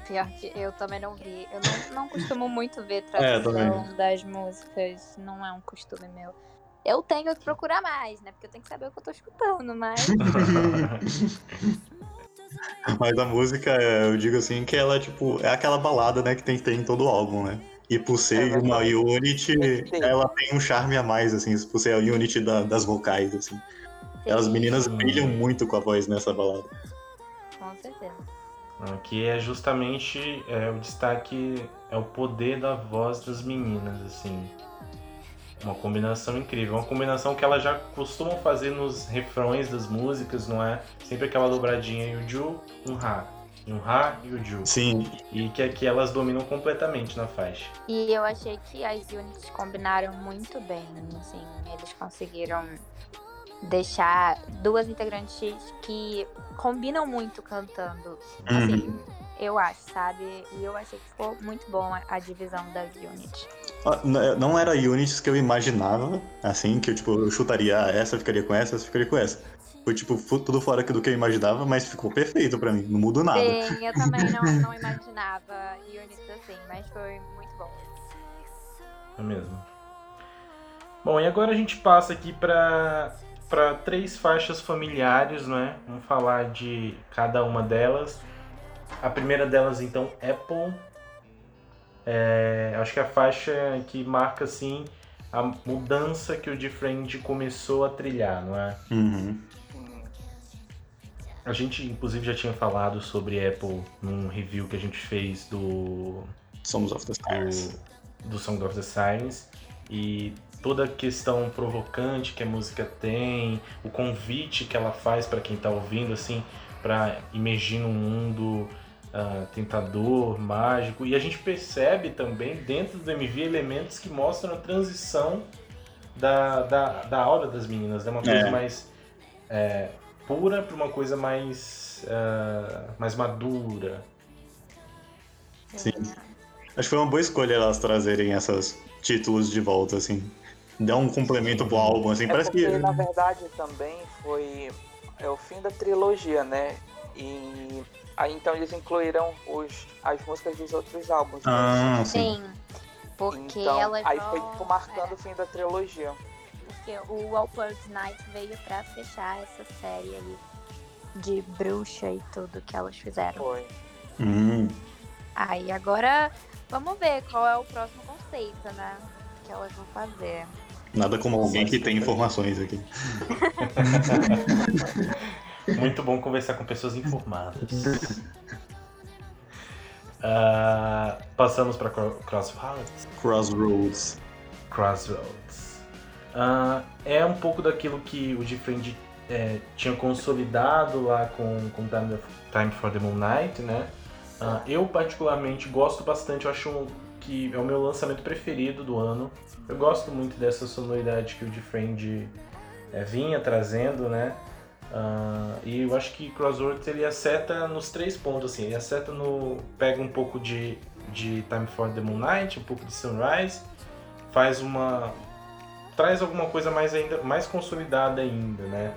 Pior que eu também não vi. Eu não, não costumo muito ver tradução É, das músicas. Não é um costume meu. Eu tenho que procurar mais, né? Porque eu tenho que saber o que eu tô escutando, mas. Mas a música, é, eu digo assim, que ela, tipo, é aquela balada, né, que tem que ter em todo álbum, né? E por ser É uma verdade. unit, Tem que ter. ela tem um charme a mais, assim, por ser a unit da- das vocais, assim. As meninas Sim. brilham muito com a voz nessa balada. Com certeza. Que é justamente é, o destaque, é o poder da voz das meninas, assim. Uma combinação incrível. Uma combinação que elas já costumam fazer nos refrões das músicas, não é? Sempre aquela dobradinha e o Ju, um Rá. E um Rá e o Ju. Sim, E que aqui elas dominam completamente na faixa. E eu achei que as units combinaram muito bem, assim, eles conseguiram deixar duas integrantes que combinam muito cantando. Assim, eu acho, sabe? E eu achei que ficou muito bom a, a divisão das units. N- Não era units que eu imaginava, assim, que eu, tipo, eu chutaria, ah, essa ficaria com essa, essa ficaria com essa. Foi, tipo, tudo fora do que eu imaginava, mas ficou perfeito pra mim, não mudou nada. Sim, eu também não, não imaginava units assim, mas foi muito bom. É mesmo. Bom, e agora a gente passa aqui para para três faixas familiares, não é? Vamos falar de cada uma delas. A primeira delas, então, Apple. É, acho que a faixa que marca assim a mudança que o Different começou a trilhar, não é? Uhum. Hum, A gente, inclusive, já tinha falado sobre Apple num review que a gente fez do Somos of the Stars. do, do Song of the e toda a questão provocante que a música tem, o convite que ela faz para quem tá ouvindo, assim, para imergir num mundo ah, tentador, mágico. E a gente percebe também dentro do MV elementos que mostram a transição da, da, da aura das meninas, né? Uma coisa É. mais é, pura para uma coisa mais, ah, mais madura. Sim. Acho que foi uma boa escolha elas trazerem esses títulos de volta, assim. Dá um complemento pro álbum, assim. É Parece porque, que. na verdade, também foi é o fim da trilogia, né? E aí então eles incluíram os, as músicas dos outros álbuns. né? Ah, sim. Sim, porque então, elas aí vão- foi tipo marcando o fim da trilogia. Porque o All Pearls Night veio pra fechar essa série aí de bruxa e tudo que elas fizeram. Foi. Hum. Aí agora vamos ver qual é o próximo conceito, né? Que elas vão fazer. Nada como alguém que tem informações aqui. Muito bom conversar com pessoas informadas. Ah, passamos para Crossroads. Crossroads. Crossroads. Ah, é um pouco daquilo que o Different é, tinha consolidado lá com, com Time, Time for the Moon Night, né? Ah, eu particularmente gosto bastante, eu acho que é o meu lançamento preferido do ano. Eu gosto muito dessa sonoridade que o Different é, vinha trazendo, né? Ah, e eu acho que Crossroads ele acerta nos três pontos, assim, ele acerta no. pega um pouco de, de Time for the Moon Night, um pouco de Sunrise, faz uma. traz alguma coisa mais ainda mais consolidada ainda, né?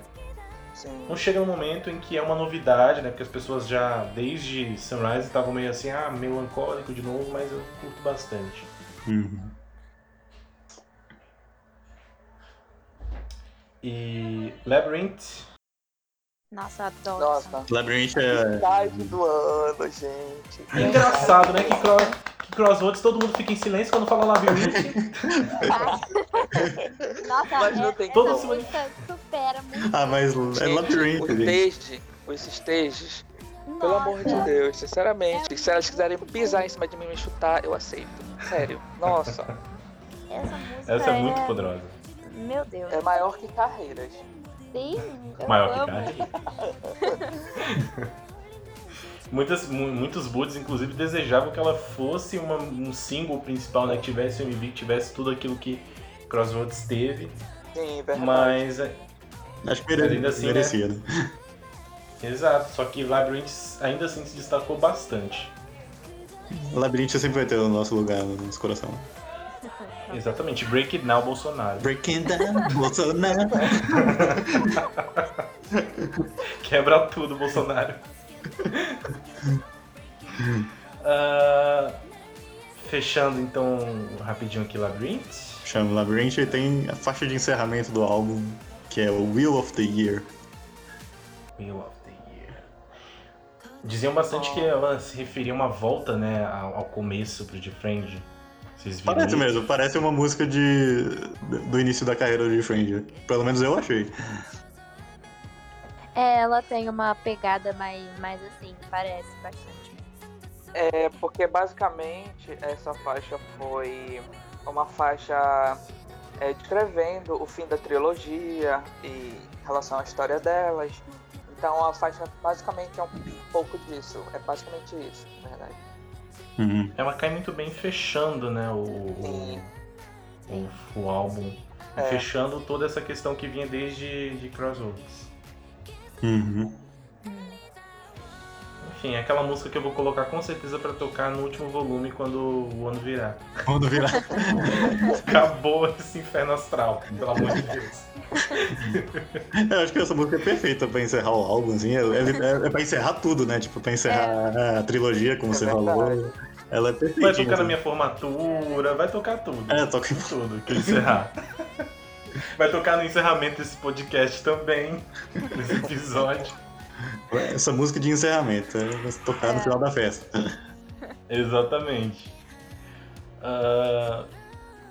Sim. Não chega um momento em que é uma novidade, né? Porque as pessoas já, desde Sunrise, estavam meio assim, ah, melancólico de novo, mas eu curto bastante. Uhum. E Labyrinth, Nossa, adoro. Nossa. Labyrinth é. Do ano, gente. é engraçado, né? Que, cro- que Crossroads todo mundo fica em silêncio quando fala Labyrinth. Nossa, Mas não é, tem essa como. música supera muito. Ah, mas é Labyrinth, os gente. stage, os stages, Nossa, pelo amor de Deus, sinceramente. Se elas quiserem pisar em cima de mim e me chutar, eu aceito. Sério. Nossa, Essa música Essa é muito poderosa. Meu Deus. é maior que carreiras. Sim, eu Maior que amo. carreira. Muitas, mu- muitos buds, inclusive, desejavam que ela fosse uma- um single principal, né? Que tivesse o MV, que tivesse tudo aquilo que Crossroads teve. Sim, verdade. Mas, é- Acho que ainda assim, né? merecia, né? exato, só que Labyrinth ainda assim se destacou bastante. Labyrinth sempre vai ter o nosso lugar no nosso coração. Exatamente, Break It Now Bolsonaro. Breaking down, Bolsonaro. Quebra tudo, Bolsonaro. Uh, fechando então rapidinho aqui Labyrinth. Chama Labyrinth e tem a faixa de encerramento do álbum, que é o Wheel of the Year. Wheel of the Year. Diziam bastante que ela se referia a uma volta, né, ao, começo pro Defriend. Vocês viram parece isso? mesmo, parece uma música de do início da carreira do Defriend. Pelo menos eu achei. É, ela tem uma pegada mais, mais assim, parece bastante. É, porque basicamente essa faixa foi uma faixa é, descrevendo o fim da trilogia e em relação à história delas. Então a faixa basicamente é um pouco disso. É basicamente isso, na verdade. Uhum. Ela cai muito bem fechando, né, o, o, o, o, álbum. É. Fechando toda essa questão que vinha desde de Crossroads. Uhum. Enfim, é aquela música que eu vou colocar com certeza para tocar no último volume quando o ano virar. Quando virar. Acabou esse inferno astral, pelo amor de Deus. Eu acho que essa música é perfeita pra encerrar o álbum, assim. É, é, é pra encerrar tudo, né? Tipo, pra encerrar é. a trilogia, como é você verdade. falou. Ela é perfeita. Vai tocar na minha formatura, vai tocar tudo. É, toca em tudo que encerrar. Vai tocar no encerramento desse podcast também, nesse episódio. Essa música de encerramento, é, vai tocar no final da festa. Exatamente. Uh,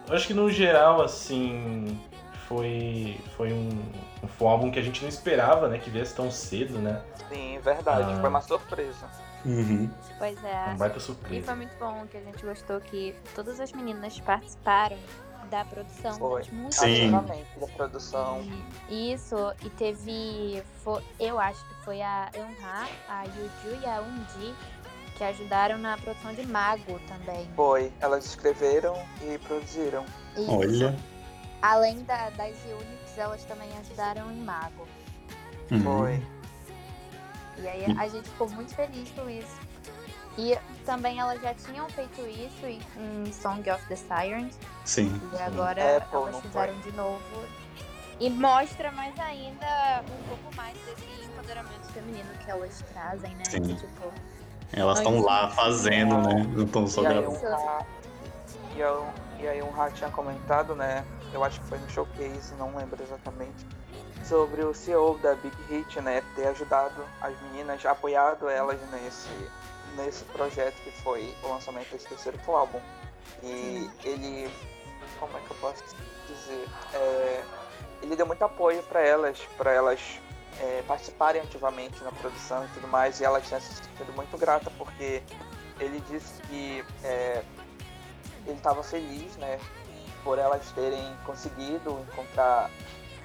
acho que no geral, assim, foi, foi um, um álbum que a gente não esperava, né? Que viesse tão cedo, né? Sim, verdade. Uh, foi uma surpresa. Uhum. Pois é. Um baita surpresa. E foi muito bom que a gente gostou que todas as meninas participaram da produção. Foi. Muito Sim. da produção. Isso, e teve. Foi, eu acho que foi a Eunha, a Yuju e a Undi que ajudaram na produção de Mago também. Foi, elas escreveram e produziram. Isso. Olha. Além da, das Unix, elas também ajudaram em Mago. Uhum. Foi. E aí a gente ficou muito feliz com isso. E também elas já tinham feito isso em Song of the Sirens. Sim. E agora é, pô, elas fizeram foi. de novo. E mostra mais ainda um pouco mais desse empoderamento feminino que elas trazem, né? Sim. tipo, elas estão lá fazendo, né? Não estão só gravando. E, e aí um Ra tinha comentado, né? Eu acho que foi no showcase, não lembro exatamente. Sobre o CEO da Big Hit, né? Ter ajudado as meninas, apoiado elas nesse nesse projeto que foi o lançamento desse terceiro álbum. E ele, como é que eu posso dizer? É, ele deu muito apoio para elas, para elas é, participarem ativamente na produção e tudo mais, e elas tinham se sentido muito grata porque ele disse que é, ele estava feliz, né, por elas terem conseguido encontrar,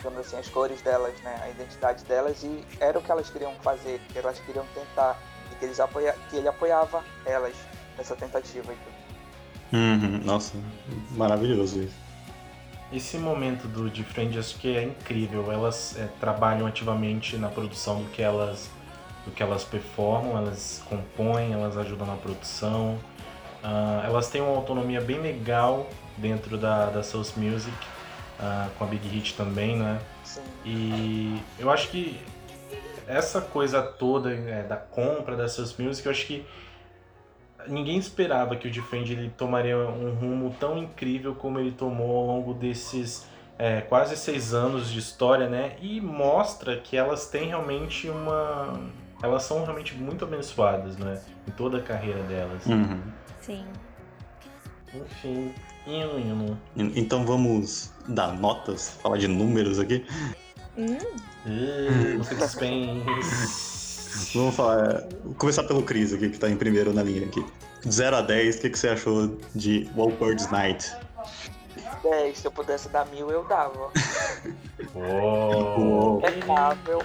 digamos assim, as cores delas, né, a identidade delas, e era o que elas queriam fazer, que elas queriam tentar que, eles apoia que ele apoiava elas nessa tentativa. Uhum, nossa, maravilhoso isso. Esse momento do de Friend acho que é incrível. Elas é, trabalham ativamente na produção do que elas do que elas performam, elas compõem, elas ajudam na produção. Uh, elas têm uma autonomia bem legal dentro da, da Source Music, uh, com a Big Hit também, né? Sim. E eu acho que essa coisa toda é, da compra dessas music, eu acho que ninguém esperava que o Defend ele tomaria um rumo tão incrível como ele tomou ao longo desses é, quase seis anos de história, né? E mostra que elas têm realmente uma. Elas são realmente muito abençoadas, né? Em toda a carreira delas. Uhum. Sim. Enfim, hino, hino. Então vamos dar notas, falar de números aqui. Hum. Uh, Vamos falar. Vou começar pelo Cris aqui, que tá em primeiro na linha aqui. 0 a 10, o que, que você achou de Walpurgis Night? 10, se eu pudesse dar mil, eu dava. Uou. Impecável,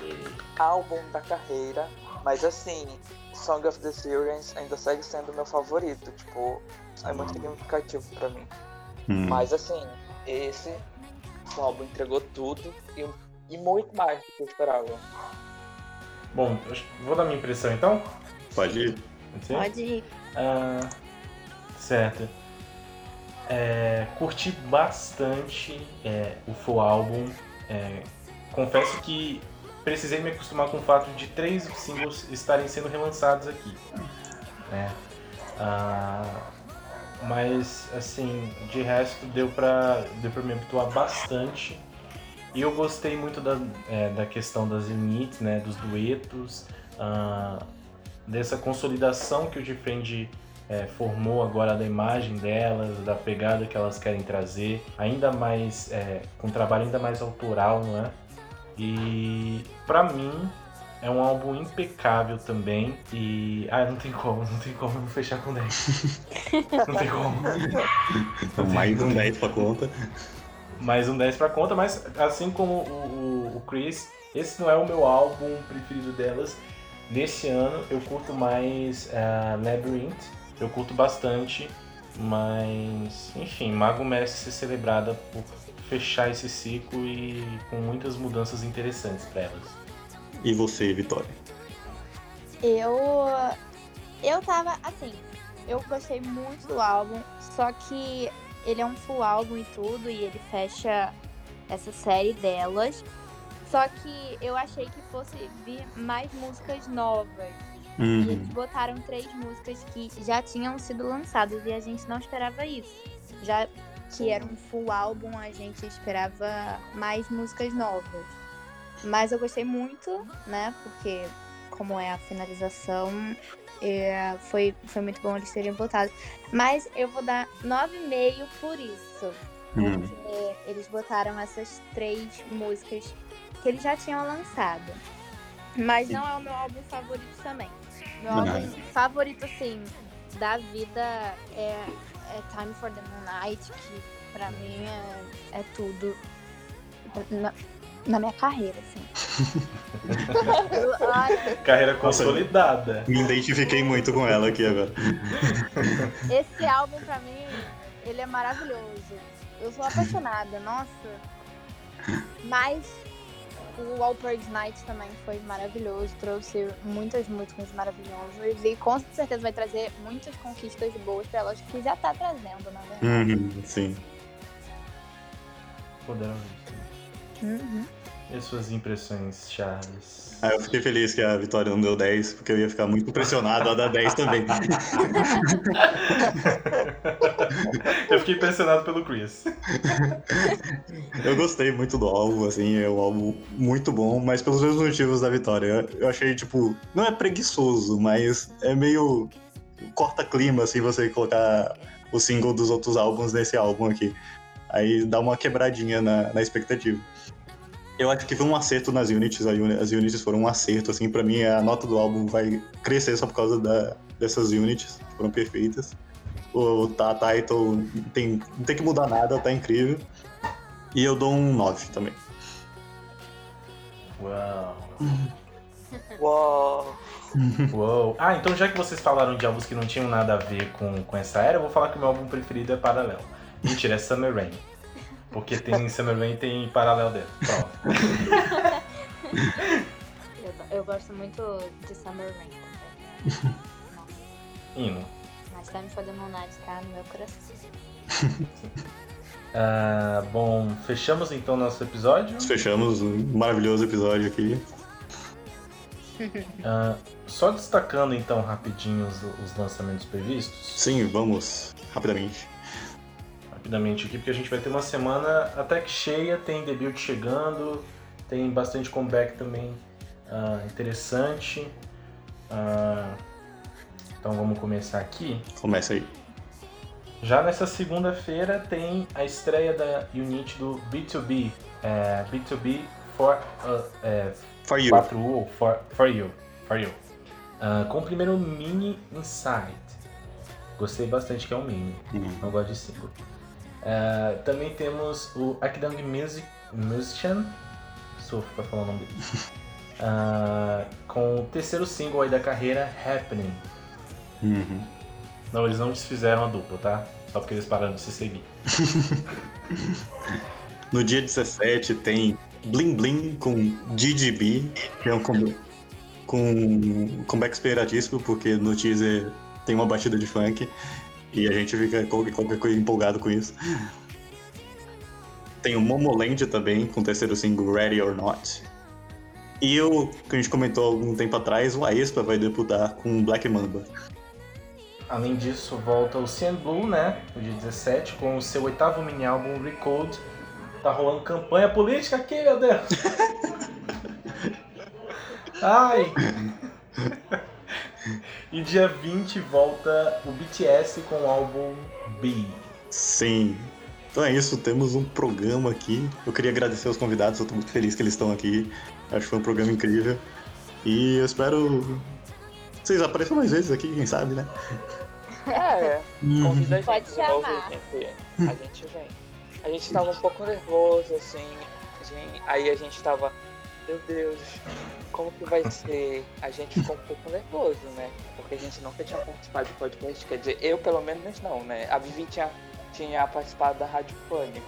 álbum da carreira, mas assim, Song of the Sirens ainda segue sendo meu favorito, tipo, é muito significativo pra mim. Hum. Mas assim, esse álbum entregou tudo e e muito mais do que eu esperava. Bom, vou dar minha impressão então? Pode ir. Pode ir. Ah, certo. É, curti bastante é, o full álbum. É, confesso que precisei me acostumar com o fato de três singles estarem sendo relançados aqui. Né? Uh, mas, assim, de resto deu pra, deu pra me habituar bastante. E eu gostei muito da, é, da questão das units, né, dos duetos, uh, dessa consolidação que o Defend é, formou agora da imagem delas, da pegada que elas querem trazer, ainda mais, é, com um trabalho ainda mais autoral, não é? E para mim é um álbum impecável também. E. Ah, não tem como, não tem como não fechar com 10. não tem como. Mais um 10 pra conta. Mais um 10 pra conta, mas assim como o, o, o Chris, esse não é o meu álbum preferido delas. Nesse ano eu curto mais uh, Labyrinth, eu curto bastante, mas enfim, Mago merece ser celebrada por fechar esse ciclo e com muitas mudanças interessantes para elas. E você, Vitória? Eu. Eu tava assim. Eu gostei muito do álbum, só que ele é um full álbum e tudo, e ele fecha essa série delas. Só que eu achei que fosse vir mais músicas novas. Uhum. E eles botaram três músicas que já tinham sido lançadas e a gente não esperava isso. Já que era um full álbum, a gente esperava mais músicas novas. Mas eu gostei muito, né? Porque como é a finalização, é, foi, foi muito bom eles terem botado. Mas eu vou dar 9,5 por isso. Hum. Porque eles botaram essas três músicas que eles já tinham lançado. Mas não é o meu álbum favorito também. Meu álbum favorito, assim, da vida é é Time for the Moonlight, que pra mim é, é tudo na, na, minha carreira, assim. carreira consolidada. Me identifiquei muito com ela aqui agora. Esse álbum pra mim, ele é maravilhoso. Eu sou apaixonada, nossa. Mas o All Praise Night também foi maravilhoso, trouxe muitas músicas maravilhosas e com certeza vai trazer muitas conquistas boas para elas, que já tá trazendo, na verdade. Uhum, sim. Poderosamente. Uhum. E suas impressões, Charles? Ah, eu fiquei feliz que a Vitória não deu 10, porque eu ia ficar muito impressionado a dar 10 também. eu fiquei impressionado pelo Chris. eu gostei muito do álbum, assim, é um álbum muito bom, mas pelos mesmos motivos da Vitória. Eu achei, tipo, não é preguiçoso, mas é meio corta clima, assim, você colocar o single dos outros álbuns nesse álbum aqui. Aí dá uma quebradinha na, na expectativa. Eu acho que foi um acerto nas units, as units foram um acerto, assim, para mim a nota do álbum vai crescer só por causa da, dessas units, foram perfeitas. O tá, title tem, não tem que mudar nada, tá incrível. E eu dou um 9 também. Uau. Uau. Uou. Ah, então já que vocês falaram de álbuns que não tinham nada a ver com, com essa era, eu vou falar que o meu álbum preferido é Paralelo. Mentira, é Summer Rain. Porque tem Summer Rain tem paralelo dentro. Pronto. eu, eu, gosto muito de Summer Rain também. Hino. Mas tá me fazendo um night tá no meu coração. uh, bom, fechamos então nosso episódio? Fechamos um maravilhoso episódio aqui. Uh, só destacando então rapidinho os, os lançamentos previstos. Sim, vamos rapidamente rapidamente aqui, porque a gente vai ter uma semana até que cheia, tem debut chegando, tem bastante comeback também uh, interessante. Uh, então vamos começar aqui. Começa aí. Já nessa segunda-feira tem a estreia da unit do B2B, é, B2B for, uh, é, for you. 4U, for, for you, for you. Uh, com o primeiro mini Insight. Gostei bastante que é um mini, uhum. não gosto de single. Uh, também temos o Akdang Music, Musician, sofro pra falar o nome dele, uh, com o terceiro single aí da carreira, Happening. Uhum. Não, eles não desfizeram a dupla, tá? Só porque eles pararam de se seguir. no dia 17 tem Bling Bling com GGB, que é um com, com comeback esperadíssimo, porque no teaser tem uma batida de funk. E a gente fica qualquer coisa empolgado com isso. Tem o Momoland também, com o terceiro single Ready or Not. E o que a gente comentou algum tempo atrás, o Aespa vai debutar com Black Mamba. Além disso, volta o CN Blue, né? No dia 17, com o seu oitavo mini álbum Recode. Tá rolando campanha política aqui, meu Deus! Ai! e dia 20 volta o BTS com o álbum B. Sim. Então é isso, temos um programa aqui. Eu queria agradecer aos convidados, eu tô muito feliz que eles estão aqui. Acho que foi um programa incrível. E eu espero vocês apareçam mais vezes aqui, quem sabe, né? É, convida a gente Pode de novo, chamar. gente. A gente vem. A gente tava um pouco nervoso, assim. a gente- aí a gente tava, meu Deus, como que vai ser? A gente ficou um pouco nervoso, né? Porque a gente nunca tinha participado de podcast. Quer dizer, eu pelo menos não, né? A Vivi tinha, tinha participado da Rádio Pânico.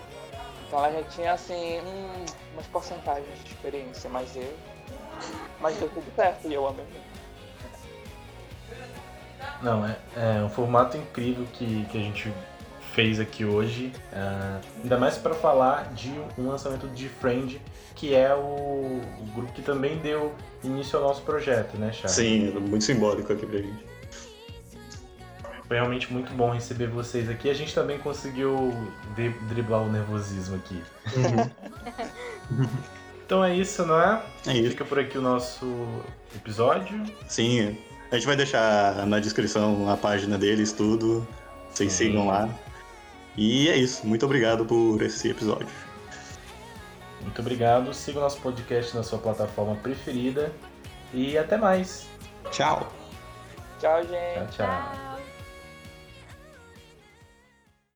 Então ela já tinha, assim, hum, umas porcentagens de experiência, mas eu. Mas deu tudo certo e eu amei muito. Não, é, é um formato incrível que, que a gente fez aqui hoje. ah, ainda mais para falar de um lançamento de Friend, que é o, o grupo que também deu início ao nosso projeto, né, Charles? Sim, muito simbólico aqui pra gente. Foi realmente muito bom receber vocês aqui. A gente também conseguiu driblar o nervosismo aqui. Então é isso, não é? É isso. Fica por aqui o nosso episódio. Sim, a gente vai deixar na descrição a página deles, tudo. Vocês Sim. sigam lá. E é isso. Muito obrigado por esse episódio. Muito obrigado. Siga o nosso podcast na sua plataforma preferida. E até mais. Tchau! Tchau, gente. Tchau, tchau. Tchau.